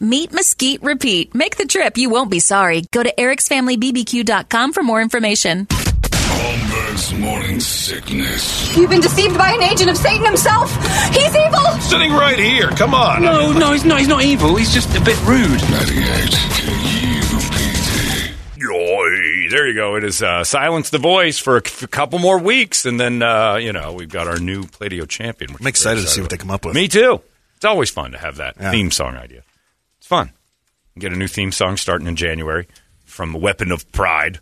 Meat, mesquite, repeat. Make the trip, you won't be sorry. Go to ericsfamilybbq.com for more information. Holmberg's morning sickness. You've been deceived by an agent of Satan himself. He's evil. Sitting right here. Come on. No, no, he's not. He's not evil. He's just a bit rude. 98 KUPD. Yoy. There you go. It is uh, Silence the Voice for a c- couple more weeks, and then, uh, you know, we've got our new Pladio champion. I'm we're excited to see what they come up with. Me too. It's always fun to have that Yeah. theme song idea. Fun. Get a new theme song starting in January from Weapon of Pride,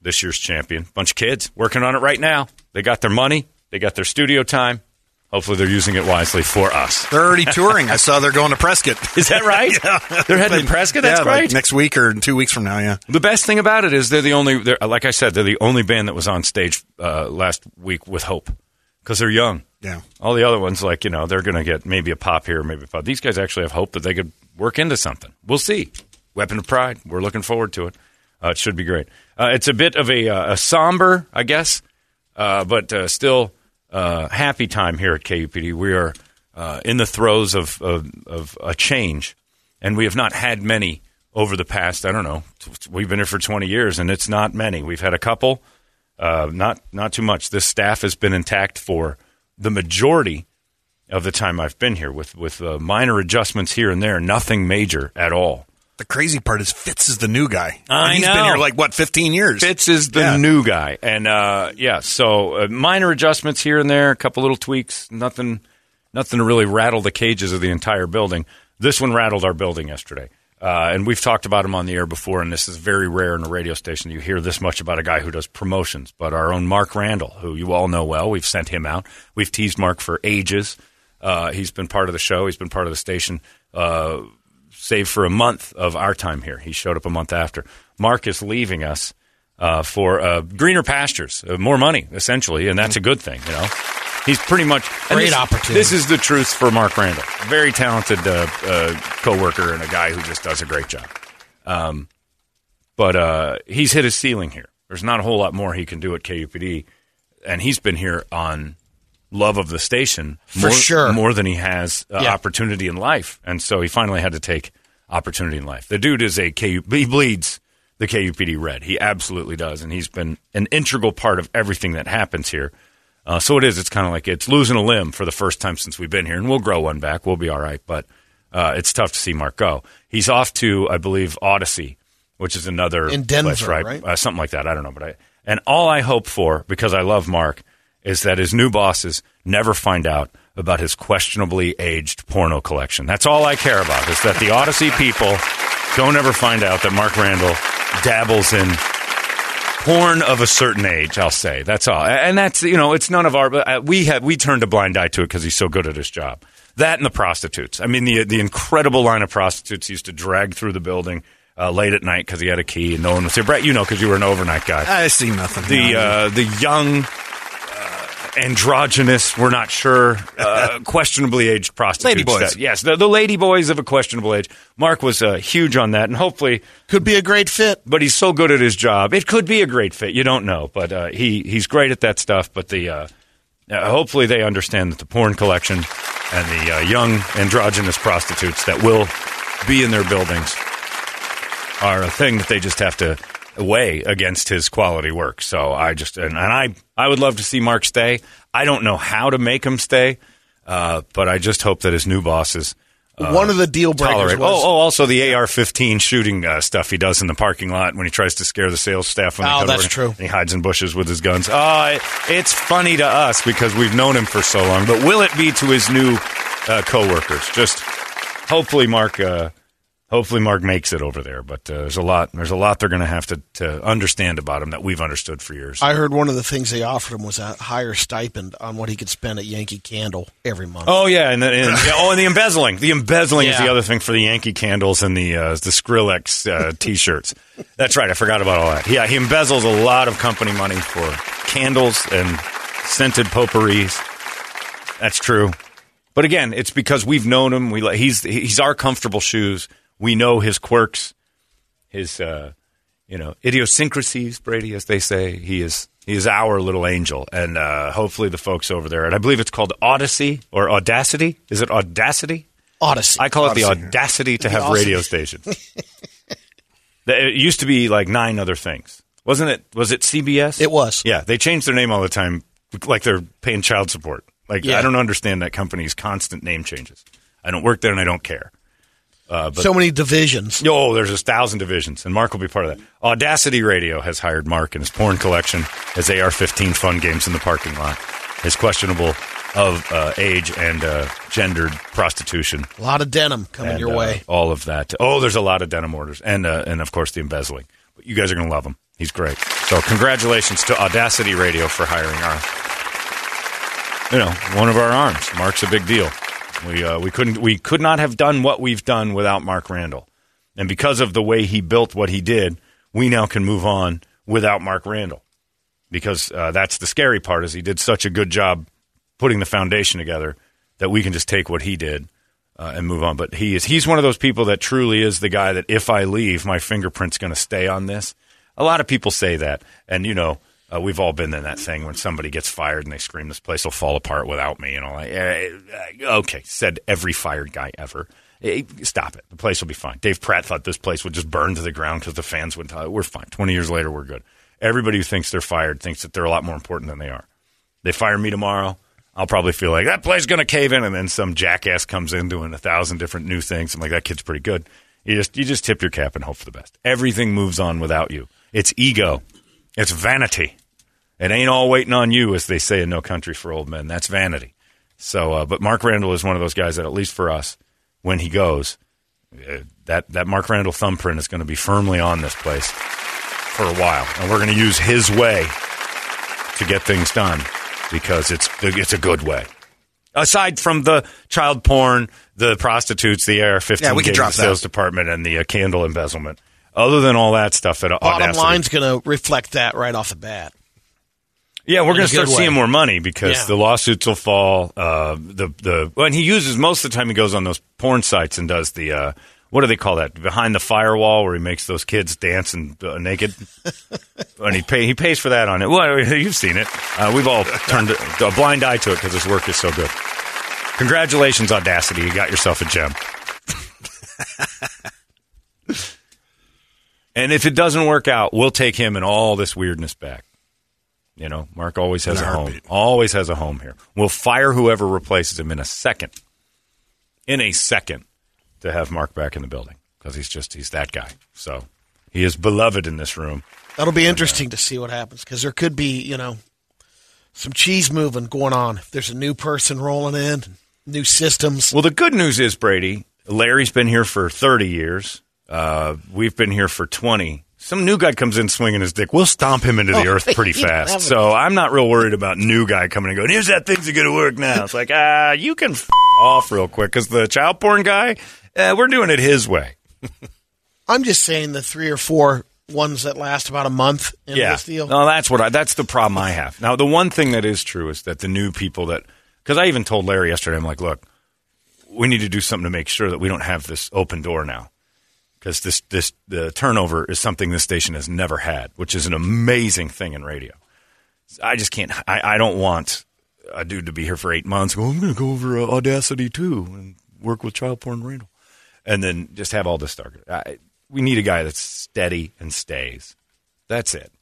this year's champion. Bunch of kids working on it right now. They got their money, they got their studio time. Hopefully, they're using it wisely for us. They're already touring. I saw they're going to Prescott. Is that right? yeah. They're heading to Prescott? That's yeah, like great. next week or two weeks from now, yeah. The best thing about it is they're the only, they're, like I said, they're the only band that was on stage uh, last week with Hope because they're young. Yeah. All the other ones, like, you know, they're going to get maybe a pop here, maybe a pop. These guys actually have hope that they could work into something. We'll see. Weapon of Pride. We're looking forward to it. Uh, it should be great. Uh, it's a bit of a, uh, a somber, I guess, uh, but uh, still uh, happy time here at KUPD. We are in the throes of, of, of a change, and we have not had many over the past, I don't know, we've been here for 20 years, and it's not many. We've had a couple, uh, not, not too much. This staff has been intact for the majority of the time I've been here, with, with uh, minor adjustments here and there, nothing major at all. The crazy part is Fitz is the new guy. I And He's know. been here like, what, 15 years? Fitz is the Yeah. new guy, and uh, yeah, so uh, minor adjustments here and there, a couple little tweaks, nothing, nothing to really rattle the cages of the entire building. This one rattled our building yesterday, uh, and we've talked about him on the air before. And this is very rare in a radio station. You hear this much about a guy who does promotions, but our own Mark Randall, who you all know well, we've sent him out. We've teased Mark for ages. Uh, he's been part of the show. He's been part of the station. Uh, save for a month of our time here. He showed up a month after. Mark is leaving us uh, for uh, greener pastures, uh, more money, essentially, and that's a good thing. You know, he's pretty much Great this, opportunity. This is the truth for Mark Randall, very talented uh, uh, coworker and a guy who just does a great job. Um, but uh, he's hit his ceiling here. There's not a whole lot more he can do at KUPD, and he's been here on love of the station For more, sure. more than he has uh, Yeah. opportunity in life, and so he finally had to take opportunity in life. The dude is a KU, he bleeds the KUPD red. He absolutely does, and he's been an integral part of everything that happens here. Uh, so it is. It's kind of like it's losing a limb for the first time since we've been here, and we'll grow one back. We'll be all right, but uh, it's tough to see Mark go. He's off to, I believe, Odyssey, which is another In Denver, place, right? right? Uh, something like that. I don't know, but I and all I hope for because I love Mark is that his new bosses never find out about his questionably aged porno collection. That's all I care about is that the Odyssey people don't ever find out that Mark Randall dabbles in porn of a certain age. I'll say that's all, and that's you know it's none of our. Uh, we had we turned a blind eye to it because he's so good at his job. That and the prostitutes. I mean the the incredible line of prostitutes he used to drag through the building. Uh, late at night androgynous, we're not sure, uh, questionably aged prostitutes. Lady boys. that- yes, the, the lady boys of a questionable age. Mark was uh, huge on that, and hopefully, Could be a great fit. but he's so good at his job. It could be a great fit. You don't know, but uh, he he's great at that stuff. But the uh, uh, hopefully they understand that the porn collection and the uh, young androgynous prostitutes that will be in their buildings are a thing that they just have to weigh against his quality work. So I just and, and I I would love to see Mark stay. I don't know how to make him stay, uh, but I just hope that his new bosses. Uh, One of the deal breakers tolerate. was oh, oh, also the AR-15 shooting uh, stuff he does in the parking lot when he tries to scare the sales staff. When Oh, that's true. He hides in bushes with his guns. Oh, it, it's funny to us because we've known him for so long. But will it be to his new uh, coworkers? Just hopefully, Mark. Hopefully, Mark makes it over there. But uh, there's a lot. There's a lot they're going to have to to understand about him that we've understood for years. I heard one of the things they offered him was a higher stipend on what he could spend at Yankee Candle every month. Oh yeah, and, the, and yeah, oh, and the embezzling. The embezzling is the other thing for the Yankee candles and the uh, the Skrillex uh, t-shirts. That's right. I forgot about all that. Yeah, he embezzles a lot of company money for candles and scented potpourris. That's true. But again, it's because we've known him. We he's he's our comfortable shoes. We know his quirks, his uh, you know idiosyncrasies. Brady, as they say, he is he is our little angel, and uh, hopefully the folks over there. And I believe it's called Odyssey or Audacity. Is it Audacity? Odyssey. I call it the audacity to The have radio stations. It used to be like nine other things, wasn't it? Was it CBS? It was. Yeah, they change their name all the time, like they're paying child support. Like Yeah. I don't understand that company's constant name changes. I don't work there, and I don't care. Uh, but so many divisions. Oh, there's a thousand divisions, and Mark will be part of that. Audacity Radio has hired Mark and his porn collection as AR-15 fun games in the parking lot. His questionable of uh, age and uh, gendered prostitution. A lot of denim coming and, your uh, way. all of that. Oh, there's a lot of denim orders, and uh, and of course the embezzling. But you guys are going to love him. He's great. So congratulations to Audacity Radio for hiring our, you know, one of our arms. Mark's a big deal. We uh, we couldn't we could not have done what we've done without Mark Randall, and because of the way he built what he did, we now can move on without Mark Randall. Because uh, that's the scary part is he did such a good job putting the foundation together that we can just take what he did uh, and move on. But he is he's one of those people that truly is the guy that if I leave, my fingerprint's going to stay on this. A lot of people say that, and you know. Uh, we've all been in that thing when somebody gets fired and they scream, "This place will fall apart without me." Like, eh, eh, okay, said every fired guy ever. Stop it. The place will be fine. Dave Pratt thought this place would just burn to the ground because the fans would. Tell, we're fine. Twenty years later, we're good. Everybody who thinks they're fired thinks that they're a lot more important than they are. They fire me tomorrow. I'll probably feel like that place is going to cave in, and then some jackass comes in doing a thousand different new things. I'm like, that kid's pretty good. You just you just tip your cap and hope for the best. Everything moves on without you. It's ego. It's vanity. It ain't all waiting on you, as they say in No Country for Old Men. That's vanity. So, uh, but Mark Randall is one of those guys that, at least for us, when he goes, uh, that that Mark Randall thumbprint is going to be firmly on this place for a while, and we're going to use his way to get things done because it's it's a good way. Aside from the child porn, the prostitutes, the AR-15 Yeah, we can drop the sales that. department, and the uh, candle embezzlement. Other than all that stuff, that Bottom line's going to reflect that right off the bat. Yeah, we're going to start way. seeing more money because Yeah. the lawsuits will fall. Uh, the the when he uses most of the time he goes on those porn sites and does the uh, what do they call that behind the firewall where he makes those kids dance and uh, naked, and he pay he pays for that on it. Well, you've seen it. Uh, we've all turned a blind eye to it because his work is so good. Congratulations, Audacity! You got yourself a gem. and if it doesn't work out, we'll take him and all this weirdness back. You know, Mark always has a a home. Always has a home here. We'll fire whoever replaces him in a second. In a second to have Mark back in the building because he's just he's that guy. So he is beloved in this room. That'll be interesting to see what happens because there could be, you know, some cheese moving going on. If there's a new person rolling in, new systems. Well, the good news is Brady. Larry's been here for thirty years. Uh, we've been here for twenty. Some new guy comes in swinging his dick. We'll stomp him into the Oh, earth pretty you don't have fast. So I'm not real worried about new guy coming and going. Here's that thing's going to work now. It's like ah, you can f- off real quick because the child porn guy, uh, we're doing it his way. I'm just saying the three or four ones that last about a month in yeah. this deal. No, that's what I, that's the problem I have. Now, the one thing that is true is that the new people that because I even told Larry yesterday, I'm like, look, we need to do something to make sure that we don't have this open door now because this this the turnover is something this station has never had, which is an amazing thing in radio. I just can't. I, I don't want a dude to be here for eight months. Go, I'm going to go over uh, Audacity too and work with Child Porn Randall, and then just have all this started. I, we need a guy that's steady and stays. That's it.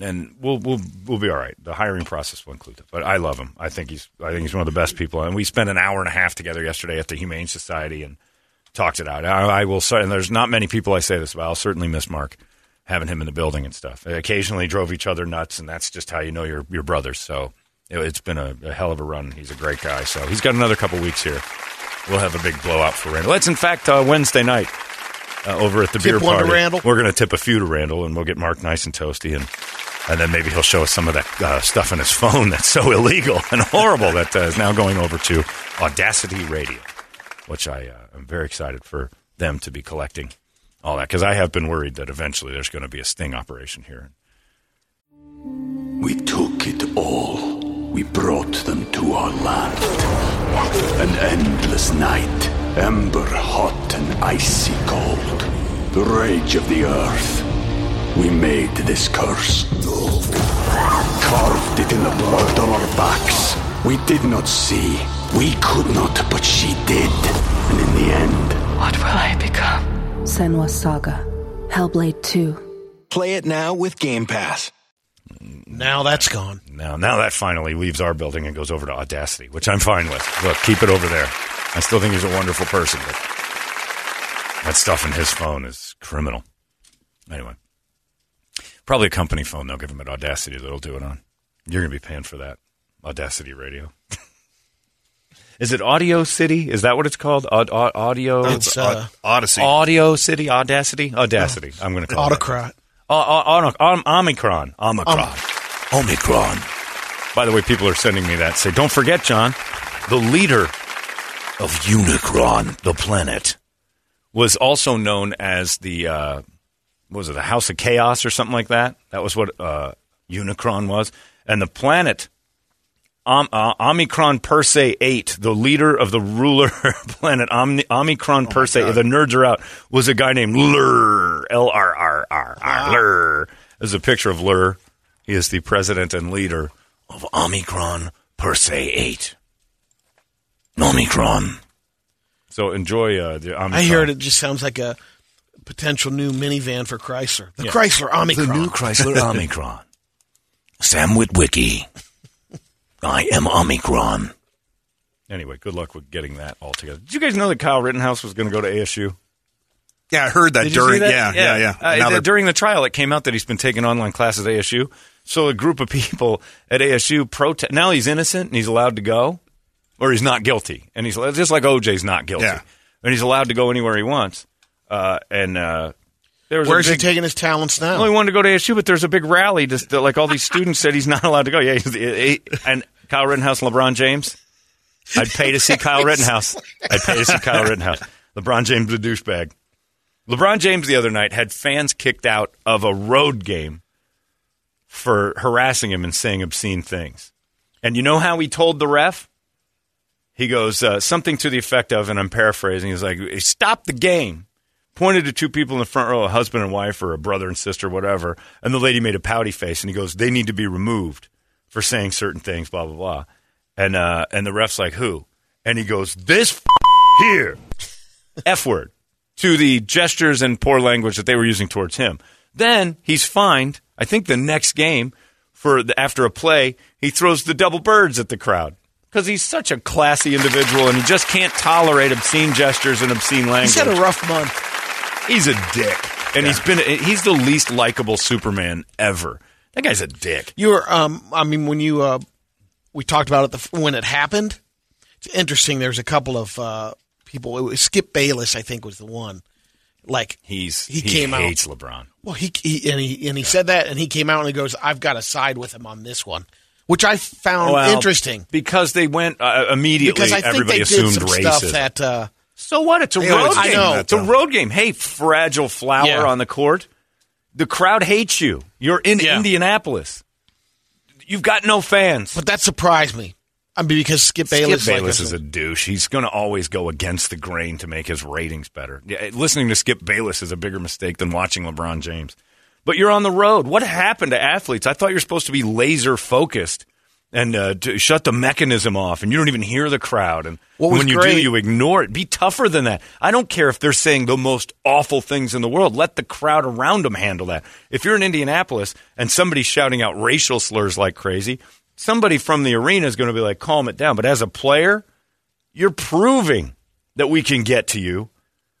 And we'll we'll we'll be all right. The hiring process will include that. But I love him. I think he's I think he's one of the best people. And we spent an hour and a half together yesterday at the Humane Society and talked it out. I, I will say, and there's not many people I say this about. I'll certainly miss Mark having him in the building and stuff. They occasionally drove each other nuts, and that's just how you know you're your brothers. So it, it's been a, a hell of a run. He's a great guy. So he's got another couple weeks here. We'll have a big blowout for Randall. It's in fact uh, Wednesday night uh, over at the Tip beer party. Randall? We're going to tip a few to Randall, and we'll get Mark nice and toasty, and and then maybe he'll show us some of that uh, stuff on his phone that's so illegal and horrible that uh, is now going over to Audacity Radio, which I am very excited for them to be collecting all that because I have been worried that eventually there's going to be a sting operation here. We took it all. We brought them to our land. An endless night, ember hot and icy cold. The rage of the earth. We made this curse. Carved it in the blood on our backs. We did not see. We could not, but she did. And in the end, What will I become? Senua's Saga. Hellblade 2. Play it now with Game Pass. Now that's gone. Now, now that finally leaves our building and goes over to Audacity, which I'm fine with. Look, keep it over there. I still think he's a wonderful person, but that stuff in his phone is criminal. Anyway, probably a company phone they'll give him an Audacity that'll do it on. You're going to be paying for that. Audacity Radio. is it Audio City? Is that what it's called? Aud- au- audio It's uh, Odyssey. Audio City Audacity Audacity. I'm going to call it. autocrat. Uh, uh, uh, um, Omicron. Omicron. Omicron. By the way, people are sending me that. Say, don't forget, John, the leader of Unicron, the planet, was also known as the, uh, what was it, the House of Chaos or something like that? That was what uh, Unicron was. And the planet, Om- uh, Omicron Persei 8, the leader of the ruler planet, Omni- Omicron Persei, the nerds are out, was a guy named Lrrr, L R R R R, Lrrr. There's a picture of Lrrr. He is the president and leader of Omicron Persei 8. Omicron. So enjoy uh, the Omicron. I hear it. It just sounds like a potential new minivan for Chrysler. The Yeah. Chrysler Omicron. The new Chrysler Omicron. Sam Witwicky. I am Omicron. Anyway, good luck with getting that all together. Did you guys know that Kyle Rittenhouse was going to go to ASU? Yeah, I heard that Did you during. see that? Yeah, yeah, yeah. Uh, Now the- during the trial, it came out that he's been taking online classes at ASU. So a group of people at ASU protest. Now he's innocent and he's allowed to go, or he's not guilty, and he's just like OJ's not guilty, Yeah. and he's allowed to go anywhere he wants. Uh, and uh, there was a Where's he taking his talents now? well, he wanted to go to ASU, but there's a big rally. Just that, like all these students said, he's not allowed to go. Yeah, he, and Kyle Rittenhouse, and LeBron James. I'd pay to see Kyle Rittenhouse. I'd pay to see Kyle Rittenhouse. LeBron James, the douchebag. LeBron James the other night had fans kicked out of a road game for harassing him and saying obscene things. And you know how he told the ref? He goes uh, something to the effect of, and I'm paraphrasing. He's like, "Stop the game." Pointed to two people in the front row, a husband and wife, or a brother and sister, whatever. And the lady made a pouty face, and he goes, "They need to be removed for saying certain things." Blah blah blah. And uh, and the ref's like, "Who?" And he goes, "This f- here, f word." to the gestures and poor language that they were using towards him. Then he's fined. I think the next game for the, after a play, he throws the double birds at the crowd because he's such a classy individual and he just can't tolerate obscene gestures and obscene language. He's had a rough month. He's a dick, and he's been he's the least likable Superman ever. That guy's a dick. You were, um, I mean, when you, uh, we talked about it the, when it happened. It's interesting. There's a couple of uh, people. It was Skip Bayless, I think, was the one. Like He's he, came out. hates LeBron. Well, he, he and he and he said that, and he came out and he goes, "I've got to side with him on this one," which I found Well, interesting because they went uh, immediately. because I think everybody they assumed did some stuff that. So what? It's a They road always game. do that, it's a road game. Hey, fragile flower Yeah. on the court. The crowd hates you. You're in Yeah. Indianapolis. You've got no fans. but that surprised me. I mean, because Skip Bayless, Skip Bayless said- is a douche. He's going to always go against the grain to make his ratings better. Yeah, eh, listening to Skip Bayless is a bigger mistake than watching LeBron James. But you're on the road. What happened to athletes? I thought you're supposed to be laser focused and uh, to shut the mechanism off, and you don't even hear the crowd. And when you great- do, you ignore it. Be tougher than that. I don't care if they're saying the most awful things in the world. Let the crowd around them handle that. If you're in Indianapolis and somebody's shouting out racial slurs like crazy, somebody from the arena is going to be like, calm it down. But as a player, you're proving that we can get to you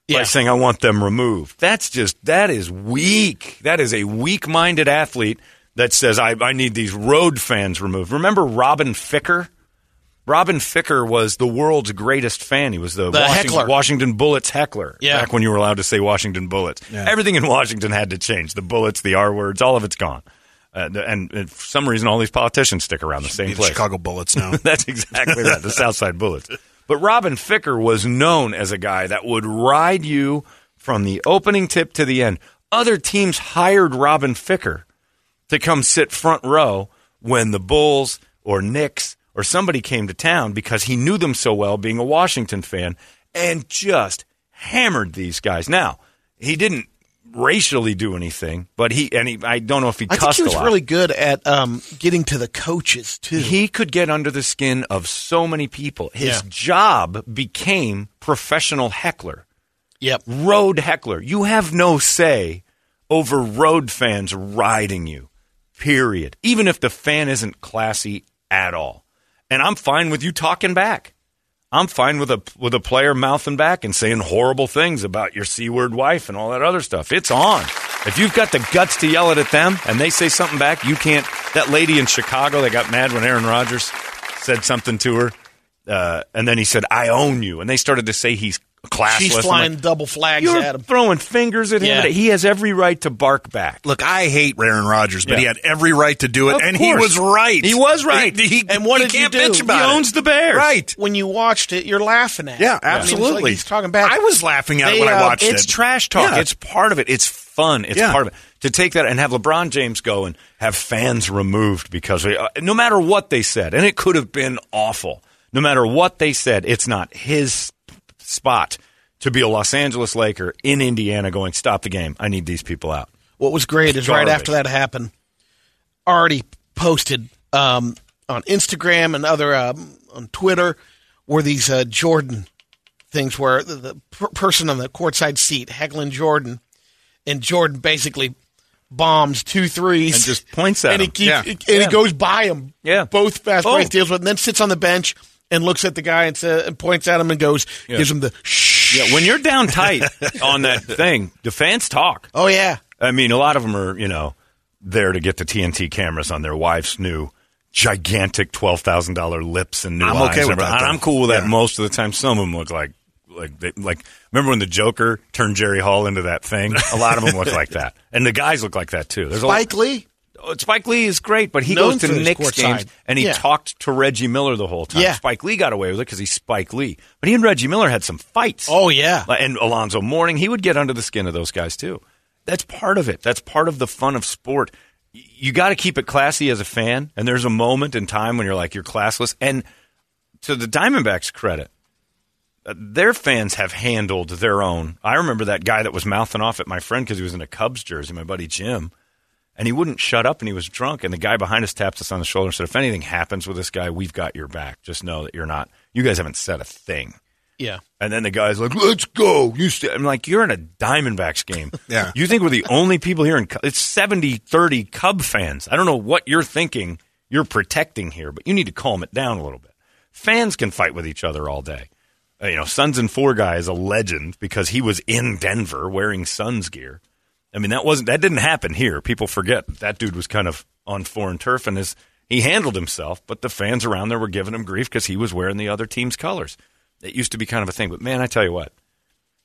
by saying I want them removed. That's just that is weak. That is a weak-minded athlete that says I, I need these road fans removed. Remember Robin Ficker? Robin Ficker was the world's greatest fan. He was the, The Washington. Washington Bullets heckler. Yeah. Back when you were allowed to say Washington Bullets. Yeah. Everything in Washington had to change. The bullets, the R words, all of it's gone. Uh, and, and for some reason, all these politicians stick around the same the place. Chicago Bullets now. That's exactly right. The Southside Bullets. But Robin Ficker was known as a guy that would ride you from the opening tip to the end. Other teams hired Robin Ficker to come sit front row when the Bulls or Knicks or somebody came to town because he knew them so well, being a Washington fan, and just hammered these guys. Now, he didn't racially do anything, but he and he, I don't know if he I think cussed he was really good at um, getting to the coaches too. He could get under the skin of so many people. His Yeah. job became professional heckler, yep. road heckler. You have no say over road fans riding you, period. Even if the fan isn't classy at all. And I'm fine with you talking back. I'm fine with a with a player mouthing back and saying horrible things about your c word wife and all that other stuff. It's on. If you've got the guts to yell it at them and they say something back, you can't. That lady in Chicago that got mad when Aaron Rodgers said something to her, uh, and then he said, "I own you," and they started to say he's classless. She's flying like, double flags You're at him. throwing fingers at him. Yeah. He has every right to bark back. Look, I hate Aaron Rodgers, but Yeah. he had every right to do it, Of and he was right. He was right. He, he- And what he did you can't do? bitch He about he it. owns the Bears. Right. When you watched it, you're laughing at. Yeah, it. I mean, like absolutely. he's talking back. I was laughing at They, it when I uh, watched It's it. It's trash talk. Yeah. It's part of it. It's fun. It's part of it. To take that and have LeBron James go and have fans removed because uh, no matter what they said, and it could have been awful. No matter what they said, it's not his spot to be a Los Angeles Laker in Indiana going, stop the game. I need these people out. What was great is right after that happened, already posted um, on Instagram and other um, on Twitter were these uh, Jordan things where the, the per- person on the courtside seat heckling Jordan, and Jordan basically bombs two threes And just points at and he him. keeps Yeah. and Yeah. he goes by him. Yeah. both fast Oh. breaks deals with, and then sits on the bench and looks at the guy and, sa and points at him and goes, Yeah. gives him the shh. Yeah, when you're down tight on that thing, the fans talk. Oh yeah, I mean, a lot of them are, you know, there to get the TNT cameras on their wife's new gigantic twelve thousand dollar lips and new I'm eyes. okay with that. I'm cool with that Yeah. most of the time. Some of them look like like they, like. Remember when the Joker turned Jerry Hall into that thing? A lot of them look like that, and the guys look like that too. There's Spike a, Lee. Oh, Spike Lee is great, but he Known goes to Knicks games and he Yeah. talked to Reggie Miller the whole time. Yeah. Spike Lee got away with it because he's Spike Lee, but he and Reggie Miller had some fights. Oh yeah, And Alonzo Mourning, he would get under the skin of those guys too. That's part of it. That's part of the fun of sport. You got to keep it classy as a fan, and there's a moment in time when you're like you're classless. And to the Diamondbacks' credit, uh, their fans have handled their own. I remember that guy that was mouthing off at my friend because he was in a Cubs jersey, my buddy Jim, and he wouldn't shut up, and he was drunk. And the guy behind us tapped us on the shoulder and said, "If anything happens with this guy, we've got your back. Just know that you're not. You guys haven't said a thing." yeah. And then the guy's like, "Let's go." You st-. I'm like, "You're in a Diamondbacks game. Yeah. You think we're the only people here in Cu- it's 70-30 Cub fans. I don't know what you're thinking. You're protecting here, but you need to calm it down a little bit. Fans can fight with each other all day. Uh, you know, Suns and Four guy is a legend because he was in Denver wearing Suns gear. I mean, that wasn't that didn't happen here. People forget that, dude was kind of on foreign turf and his he handled himself, but the fans around there were giving him grief because he was wearing the other team's colors. It used to be kind of a thing, but man, I tell you what,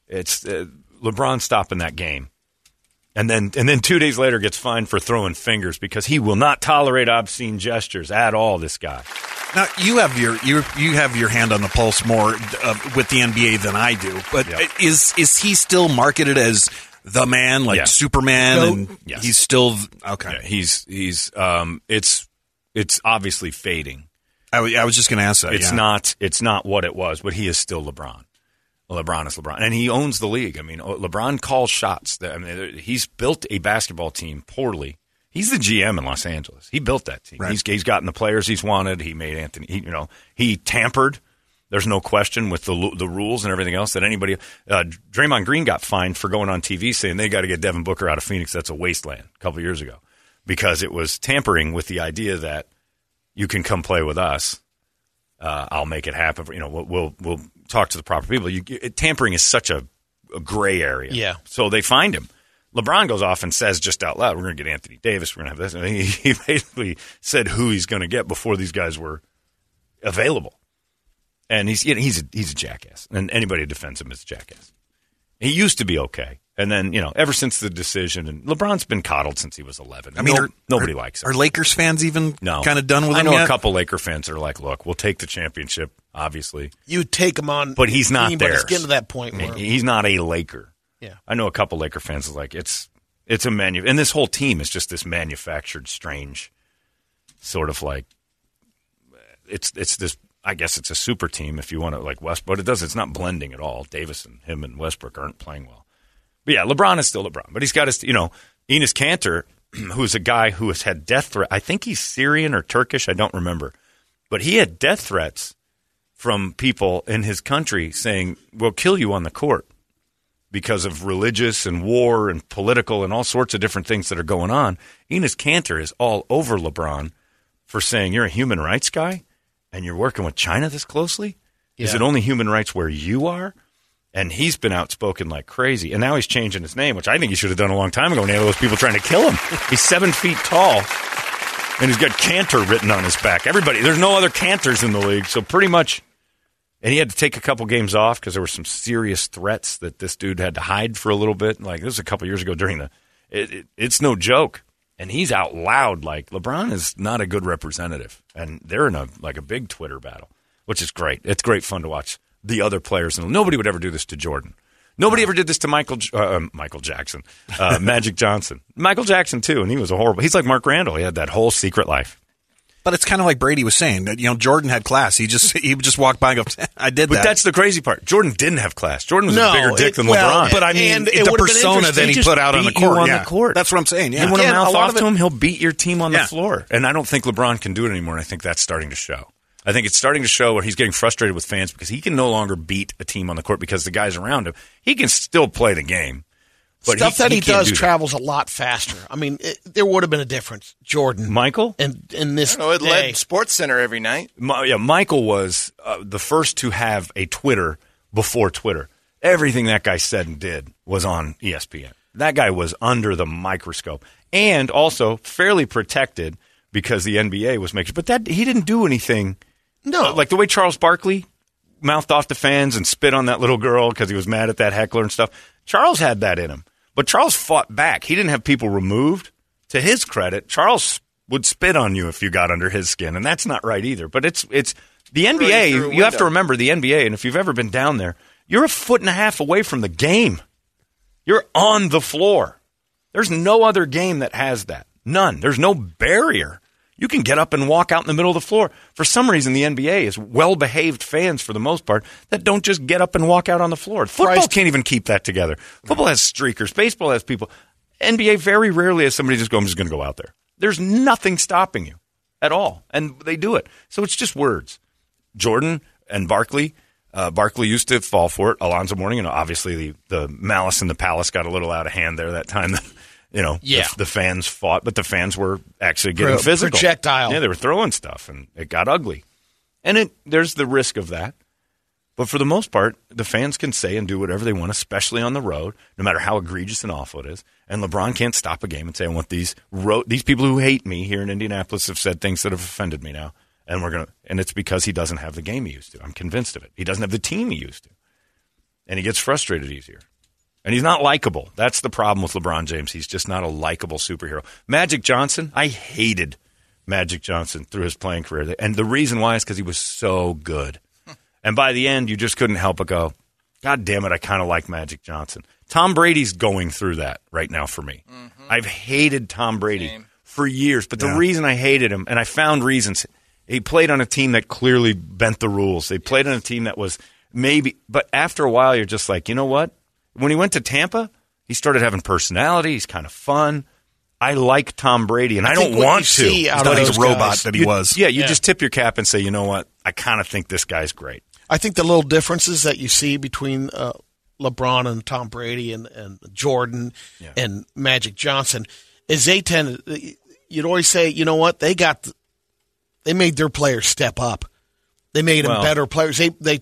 it's uh, LeBron stopping that game, and then and then two days later gets fined for throwing fingers because he will not tolerate obscene gestures at all. This guy, Now you have your you you have your hand on the pulse more uh, with the NBA than I do. But Yeah. is is he still marketed as the man, like Yeah. Superman, Goat. and Yes. he's still okay? Yeah, he's he's um, it's it's obviously fading. I, w- I was just going to ask that. It's yeah. not it's not what it was, but he is still LeBron. LeBron is LeBron, and he owns the league. I mean, LeBron calls shots. I mean, he's built a basketball team poorly. He's the GM in Los Angeles. He built that team. Right. He's, he's gotten the players he's wanted. He made Anthony. He, you know, he tampered. There's no question with the the rules and everything else that anybody. Uh, Draymond Green got fined for going on TV saying they got to get Devin Booker out of Phoenix. That's a wasteland. A couple years ago, because it was tampering with the idea that you can come play with us. Uh, I'll make it happen. You know, we'll we'll, we'll talk to the proper people. You, it, tampering is such a, a gray area. Yeah. So they find him. LeBron goes off and says just out loud, "We're going to get Anthony Davis. We're going to have this." And he, he basically said who he's going to get before these guys were available. And he's you know, he's a, he's a jackass, and anybody who defends him is a jackass. He used to be okay, and then you know ever since the decision, and LeBron's been coddled since he was eleven. I mean, No- are- nobody are- likes him. Are Lakers fans even no, kind of done with I him know yet? a couple Laker fans are like, "Look, we'll take the championship, obviously, You take him on, but he's not anybody's theirs. getting to that point where He- he's not a Laker." Yeah. I know a couple Laker fans is like, "It's it's a manu," and this whole team is just this manufactured, strange, sort of like it's it's this. I guess it's a super team if you want to like West, but it does. It's not blending at all. Davis and him and Westbrook aren't playing well. But yeah, LeBron is still LeBron, but he's got his. You know, Enes Kanter, who's a guy who has had death threat. I think he's Syrian or Turkish. I don't remember, but he had death threats from people in his country saying, "We'll kill you on the court." because of religious and war and political and all sorts of different things that are going on. Enes Kanter is all over LeBron for saying you're a human rights guy and you're working with China this closely. Is it only human rights where you are? And he's been outspoken like crazy. And now he's changing his name, which I think he should have done a long time ago when he had all those people trying to kill him. He's seven feet tall and he's got Kanter written on his back. Everybody, there's no other Kanters in the league. So pretty much and he had to take a couple games off because there were some serious threats that this dude had to hide for a little bit. Like this was a couple years ago during the. It, it, it's no joke, and he's out loud like LeBron is not a good representative, and they're in a like a big Twitter battle, which is great. It's great fun to watch the other players, and nobody would ever do this to Jordan. Nobody ever did this to Michael uh, um, Michael Jackson, uh, Magic Johnson, Michael Jackson too, and he was a horrible. He's like Mark Randall. He had that whole secret life. But it's kind of like Brady was saying that you know Jordan had class. He just he just walked by and goes, "I did But that." that's the crazy part. Jordan didn't have class. Jordan was No, a bigger dick it- than well, LeBron. but I mean, it the persona that he put out on the court. on yeah. the court. That's what I'm saying. Yeah. You want to Again, mouth off of to him, he'll beat your team on Yeah. the floor. And I don't think LeBron can do it anymore. And I think that's starting to show. I think it's starting to show where he's getting frustrated with fans because he can no longer beat a team on the court because the guys around him. He can still play the game. But stuff that he, can't does do that. travels a lot faster. I mean, it, there would have been a difference, Jordan, Michael? and in this I know, it day. led Sports Center every night. Mi- yeah, Michael was uh, the first to have a Twitter before Twitter. Everything that guy said and did was on ESPN. That guy was under the microscope and also fairly protected because the NBA was making. But that he didn't do anything. No. Uh, like the way Charles Barkley mouthed off to fans and spit on that little girl because he was mad at that heckler and stuff. Charles had that in him, but Charles fought back. He didn't have people removed. To his credit, Charles would spit on you if you got under his skin, and that's not right either. But it's it's the NBA. You have to remember the NBA, and if you've ever been down there, you're a foot and a half away from the game. You're on the floor. There's no other game that has that. None. There's no barrier. You can get up and walk out in the middle of the floor. For some reason, the NBA is well behaved fans for the most part that don't just get up and walk out on the floor. Football Christ. can't even keep that together. Football has streakers. Baseball has people. NBA very rarely has somebody just go, I'm just going to go out there. There's nothing stopping you at all. And they do it. So it's just words. Jordan and Barkley. Uh, Barkley used to fall for it. Alonzo Mourning, and obviously the, the malice in the palace got a little out of hand there that time. you know, Yeah. the, the fans fought, but the fans were actually getting Pro- physical. projectile. Yeah, they were throwing stuff, and it got ugly. And it there's the risk of that. But for the most part, the fans can say and do whatever they want, especially on the road, no matter how egregious and awful it is. And LeBron can't stop a game and say, "I want these ro- these people who hate me here in Indianapolis have said things that have offended me now." And we're gonna, and it's because he doesn't have the game he used to. I'm convinced of it. He doesn't have the team he used to, and he gets frustrated easier. And he's not likable. That's the problem with LeBron James. He's just not a likable superhero. Magic Johnson, I hated Magic Johnson through his playing career. And the reason why is because he was so good. And by the end, you just couldn't help but go, God damn it, I kind of like Magic Johnson. Tom Brady's going through that right now for me. Mm-hmm. I've hated Tom Brady Same. for years, but the Yeah. reason I hated him, and I found reasons, he played on a team that clearly bent the rules. They played on a team that was maybe, but after a while, you're just like, you know what? When he went to Tampa, he started having personality. He's kind of fun. I like Tom Brady, and I, I don't want to. see out Thought he's those a robot guys- that he You- was. Yeah, you Yeah. just tip your cap and say, you know what? I kind of think this guy's great. I think the little differences that you see between uh, LeBron and Tom Brady and, and Jordan Yeah. and Magic Johnson is they tend you'd always say, you know what, they got, th- they made their players step up. They made them better players. They, they,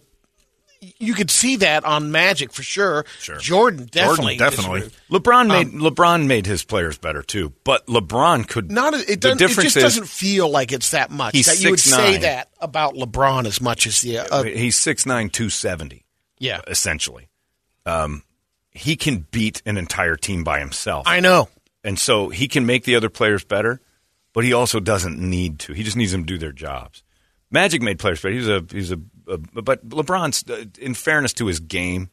you could see that on Magic for sure. Sure. Jordan definitely, definitely. is- LeBron made LeBron made his players better too, but LeBron could Not it doesn't. It just is doesn't feel like it's that much. He's that you would say that about LeBron as much as the. Uh, he's six nine two seventy. yeah, essentially. Um, he can beat an entire team by himself. I know. And so he can make the other players better, but he also doesn't need to. He just needs them to do their jobs. Magic made players better. He's a he's a but LeBron's uh, in fairness to his game,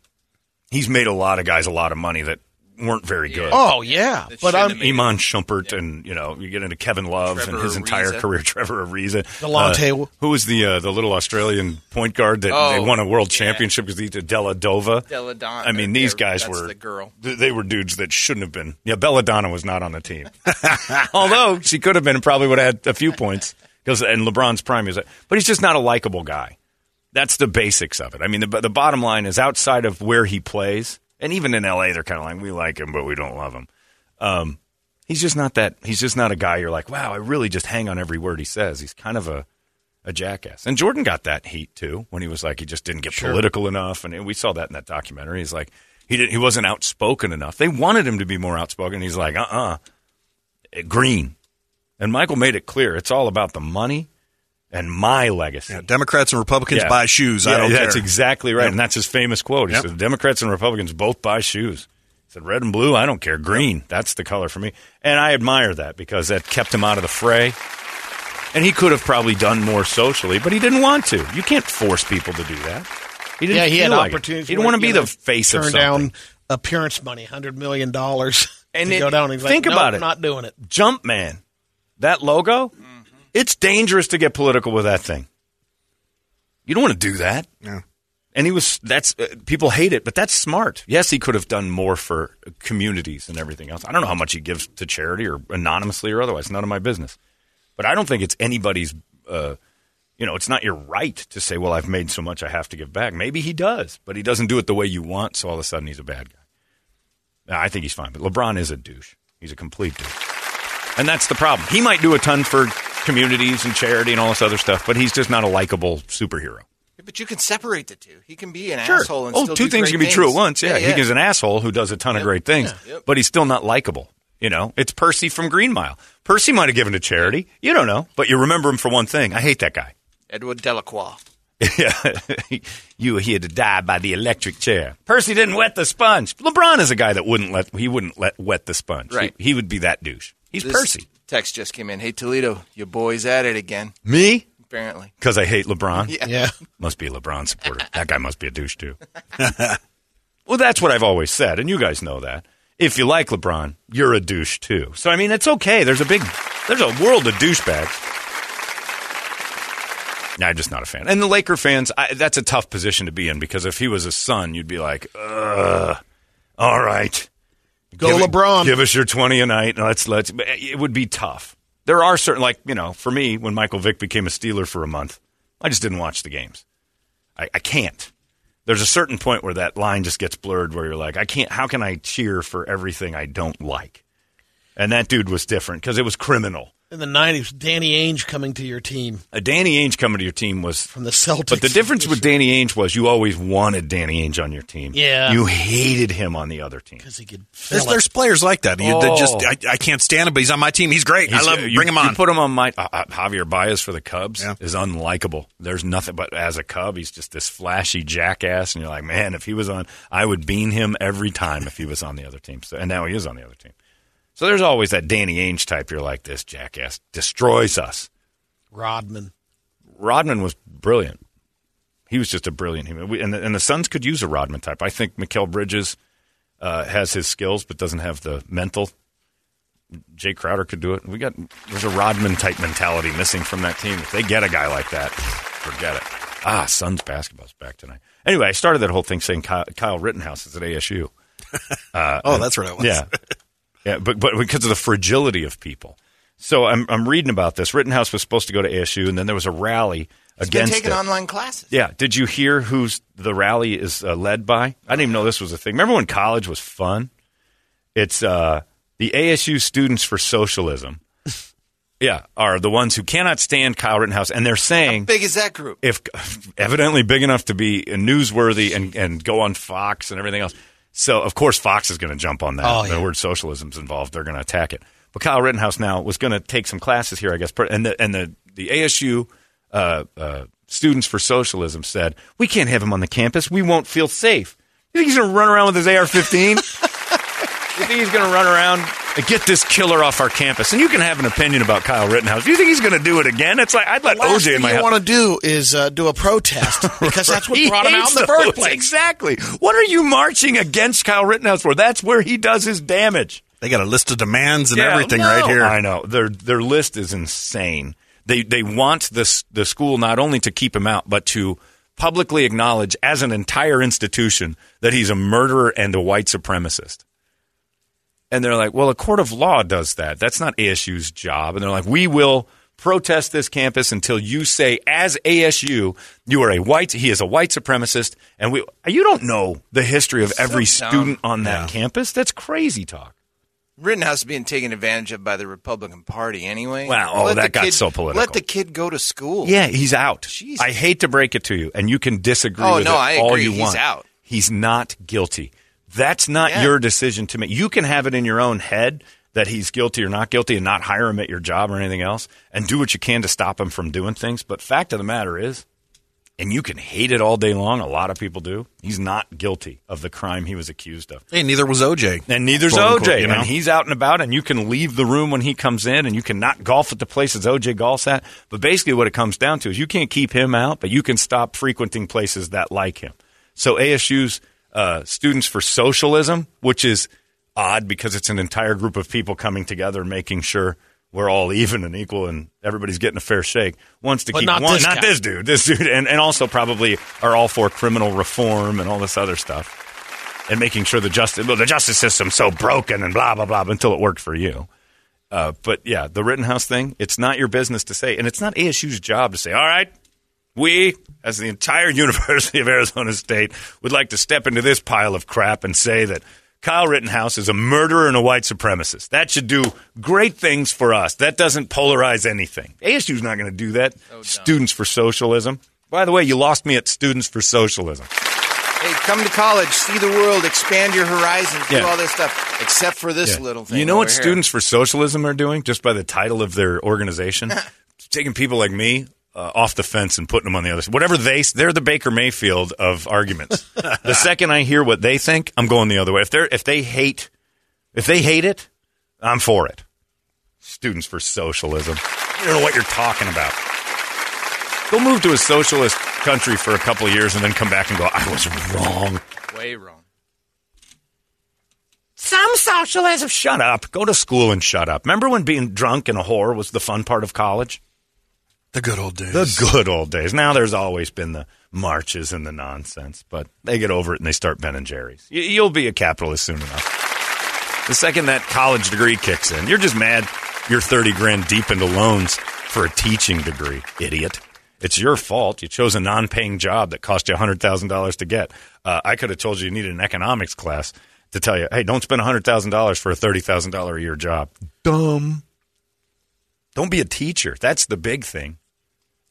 he's made a lot of guys a lot of money that weren't very good. Oh yeah, That but I'm have made Iman Shumpert and you know you get into Kevin Love Trevor and his entire Ariza. career. Trevor Ariza, Delonte. Uh, who was the uh, the little Australian point guard that they Oh, won a world yeah. championship because he did Della Dova. Belladonna. I mean, these They're- guys that's were the girl. th- They were dudes that shouldn't have been. Yeah, Belladonna was not on the team, although she could have been and probably would have had a few points because in LeBron's prime, he was, but he's just not a likable guy. That's the basics of it. I mean, the, the bottom line is outside of where he plays, and even in LA, they're kind of like, we like him, but we don't love him. Um, he's just not that. He's just not a guy. You're like, wow, I really just hang on every word he says. He's kind of a a jackass. And Jordan got that heat too when he was like he just didn't get political enough, and we saw that in that documentary. He's like he didn't. He wasn't outspoken enough. They wanted him to be more outspoken. He's like, uh, uh green. And Michael made it clear it's all about the money and my legacy. Yeah, Democrats and Republicans Yeah. buy shoes. Yeah, I don't care. that's care. exactly right, Yep. and that's his famous quote. He Yep. said, "Democrats and Republicans both buy shoes." He said, "Red and blue, I don't care. Green, that's the color for me." And I admire that because that kept him out of the fray. And he could have probably done more socially, but he didn't want to. You can't force people to do that. He didn't yeah, he feel had like it. opportunities. He didn't want to be you the know, face of turn something. down appearance money, hundred million dollars, And to it- go down. He's think like, about "Nope, it. not doing it. Jumpman, that logo, it's dangerous to get political with that thing. You don't want to do that. Yeah. And he was, that's, uh, people hate it, but that's smart. Yes, he could have done more for communities and everything else. I don't know how much he gives to charity or anonymously or otherwise. None of my business. But I don't think it's anybody's, uh, you know, it's not your right to say, well, I've made so much, I have to give back. Maybe he does, but he doesn't do it the way you want, so all of a sudden he's a bad guy. I think he's fine, but LeBron is a douche. He's a complete douche. And that's the problem. He might do a ton for communities and charity and all this other stuff, but he's just not a likable superhero. But you can separate the two. He can be an Sure. asshole and oh, still two things can be true at once. Yeah, yeah. he is an asshole who does a ton of great things, Yeah. Yep. but he's still not likable. You know, it's Percy from Green Mile. Percy might have given to charity. You don't know, but you remember him for one thing. I hate that guy. Edward Delacroix. Yeah, you were here to die by the electric chair. Percy didn't wet the sponge. LeBron is a guy that wouldn't let he wouldn't let wet the sponge. Right. He, he would be that douche. He's This Percy. Text just came in. Hey Toledo, your boy's at it again. Me? Apparently. Because I hate LeBron. Yeah. Yeah, Must be a LeBron supporter. that guy must be a douche too. well, that's what I've always said, and you guys know that. If you like LeBron, you're a douche too. So I mean, it's okay. There's a big, there's a world of douchebags. Nah, I'm just not a fan. And the Laker fans, I, that's a tough position to be in because if he was a son, you'd be like, Ugh, all right, go Give it- LeBron. Give us your twenty a night, and let's let's. It would be tough. There are certain, like you know, for me, when Michael Vick became a Steeler for a month, I just didn't watch the games. I, I can't. There's a certain point where that line just gets blurred, where you're like, I can't. How can I cheer for everything I don't like? And that dude was different because it was criminal. In the '90s, Danny Ainge coming to your team A Danny Ainge coming to your team was from the Celtics. But the difference with Danny Ainge was you always wanted Danny Ainge on your team. Yeah. You hated him on the other team. because he could There's, fill there's players like that. You, that just Oh. I, I can't stand him, but he's on my team. He's great. I love him. you- Bring him on. You put him on my uh, uh, Javier Baez for the Cubs Yeah. is unlikable. There's nothing but as a Cub, he's just this flashy jackass, and you're like, man, if he was on, I would bean him every time if he was on the other team. So, and now he is on the other team. So there's always that Danny Ainge type. You're like, this jackass destroys us. Rodman. Rodman was brilliant. He was just a brilliant human. We, and, the, and the Suns could use a Rodman type. I think Mikal Bridges uh, has his skills, but doesn't have the mental. Jae Crowder could do it. We got there's a Rodman type mentality missing from that team. If they get a guy like that, forget it. Ah, Suns basketball's back tonight. Anyway, I started that whole thing saying Kyle, Kyle Rittenhouse is at ASU. oh, that's what it was. Yeah. Yeah, but but because of the fragility of people. So I'm I'm reading about this. Rittenhouse was supposed to go to ASU, and then there was a rally He's been against taking it. online classes. Yeah. Did you hear who's the rally is uh, led by? I didn't even know this was a thing. Remember when college was fun? It's uh, the ASU Students for Socialism. yeah, are the ones who cannot stand Kyle Rittenhouse, and they're saying Big is that group? if evidently big enough to be newsworthy and, and go on Fox and everything else. So of course Fox is going to jump on that. Oh, yeah. The word socialism's involved. They're going to attack it. But Kyle Rittenhouse now was going to take some classes here, I guess. And the and the the ASU uh, uh, students for socialism said we can't have him on the campus. We won't feel safe. You think he's going to run around with his AR-15? You think he's going to run around and get this killer off our campus? And you can have an opinion about Kyle Rittenhouse. Do you think he's going to do it again? It's like I'd let Last OJ in thing my you want to do is uh, do a protest because that's what brought him out in the first place. Exactly. What are you marching against Kyle Rittenhouse for? That's where he does his damage. They got a list of demands and Yeah, everything no. right here. I know their their list is insane. They they want this the school not only to keep him out, but to publicly acknowledge as an entire institution that he's a murderer and a white supremacist. And they're like, well, a court of law does that. That's not ASU's job. And they're like, we will protest this campus until you say, as ASU, you are a white. He is a white supremacist, and we. You don't know the history of every dumb. student on that Yeah. campus. That's crazy talk. Rittenhouse is being taken advantage of by the Republican Party anyway. Wow, oh, Let that got kid- so political. Let the kid go to school. Yeah, he's out. Jesus. I hate to break it to you, and you can disagree Oh, with no, it I all agree. you He's want. out. He's not guilty. That's not Yeah. your decision to make. You can have it in your own head that he's guilty or not guilty and not hire him at your job or anything else and do what you can to stop him from doing things. But fact of the matter is, and you can hate it all day long, a lot of people do, he's not guilty of the crime he was accused of. Hey, neither was OJ. And neither's OJ. unquote, you know? And he's out and about, and you can leave the room when he comes in, and you can not golf at the places OJ golfs at. But basically, what it comes down to is you can't keep him out, but you can stop frequenting places that like him. So ASU's uh, Students for Socialism, which is odd because it's an entire group of people coming together, making sure we're all even and equal, and everybody's getting a fair shake. Wants to But keep not one, this not guy. this dude, this dude, and, and also probably are all for criminal reform and all this other stuff and making sure the justice well, the justice system's so broken and blah blah blah until it worked for you. Uh, but yeah, the Rittenhouse thing, it's not your business to say, and it's not ASU's job to say, all right, we, as the entire University of Arizona State, would like to step into this pile of crap and say that Kyle Rittenhouse is a murderer and a white supremacist. That should do great things for us. That doesn't polarize anything. ASU's not going to do that. Students for Socialism. By the way, you lost me at Students for Socialism. Hey, come to college, see the world, expand your horizons, do all this stuff, except for this Yeah. little thing. You know what here. Students for Socialism are doing just by the title of their organization? Taking people like me uh, off the fence and putting them on the other side. Whatever they, they're the Baker Mayfield of arguments. the second I hear what they think, I'm going the other way. If they're if they hate if they hate it, I'm for it. Students for Socialism. You don't know what you're talking about. Go move to a socialist country for a couple of years and then come back and go, I was wrong. Way wrong. Some socialism. Shut up. Go to school and shut up. Remember when being drunk and a whore was the fun part of college? The good old days. The good old days. Now there's always been the marches and the nonsense, but they get over it and they start Ben and Jerry's. You'll be a capitalist soon enough. The second that college degree kicks in, you're just mad you're 30 grand deep into loans for a teaching degree, idiot. It's your fault. You chose a non paying job that cost you $100,000 to get. Uh, I could have told you you needed an economics class to tell you, hey, don't spend $100,000 for a $30,000 a year job. Dumb. Don't be a teacher. That's the big thing.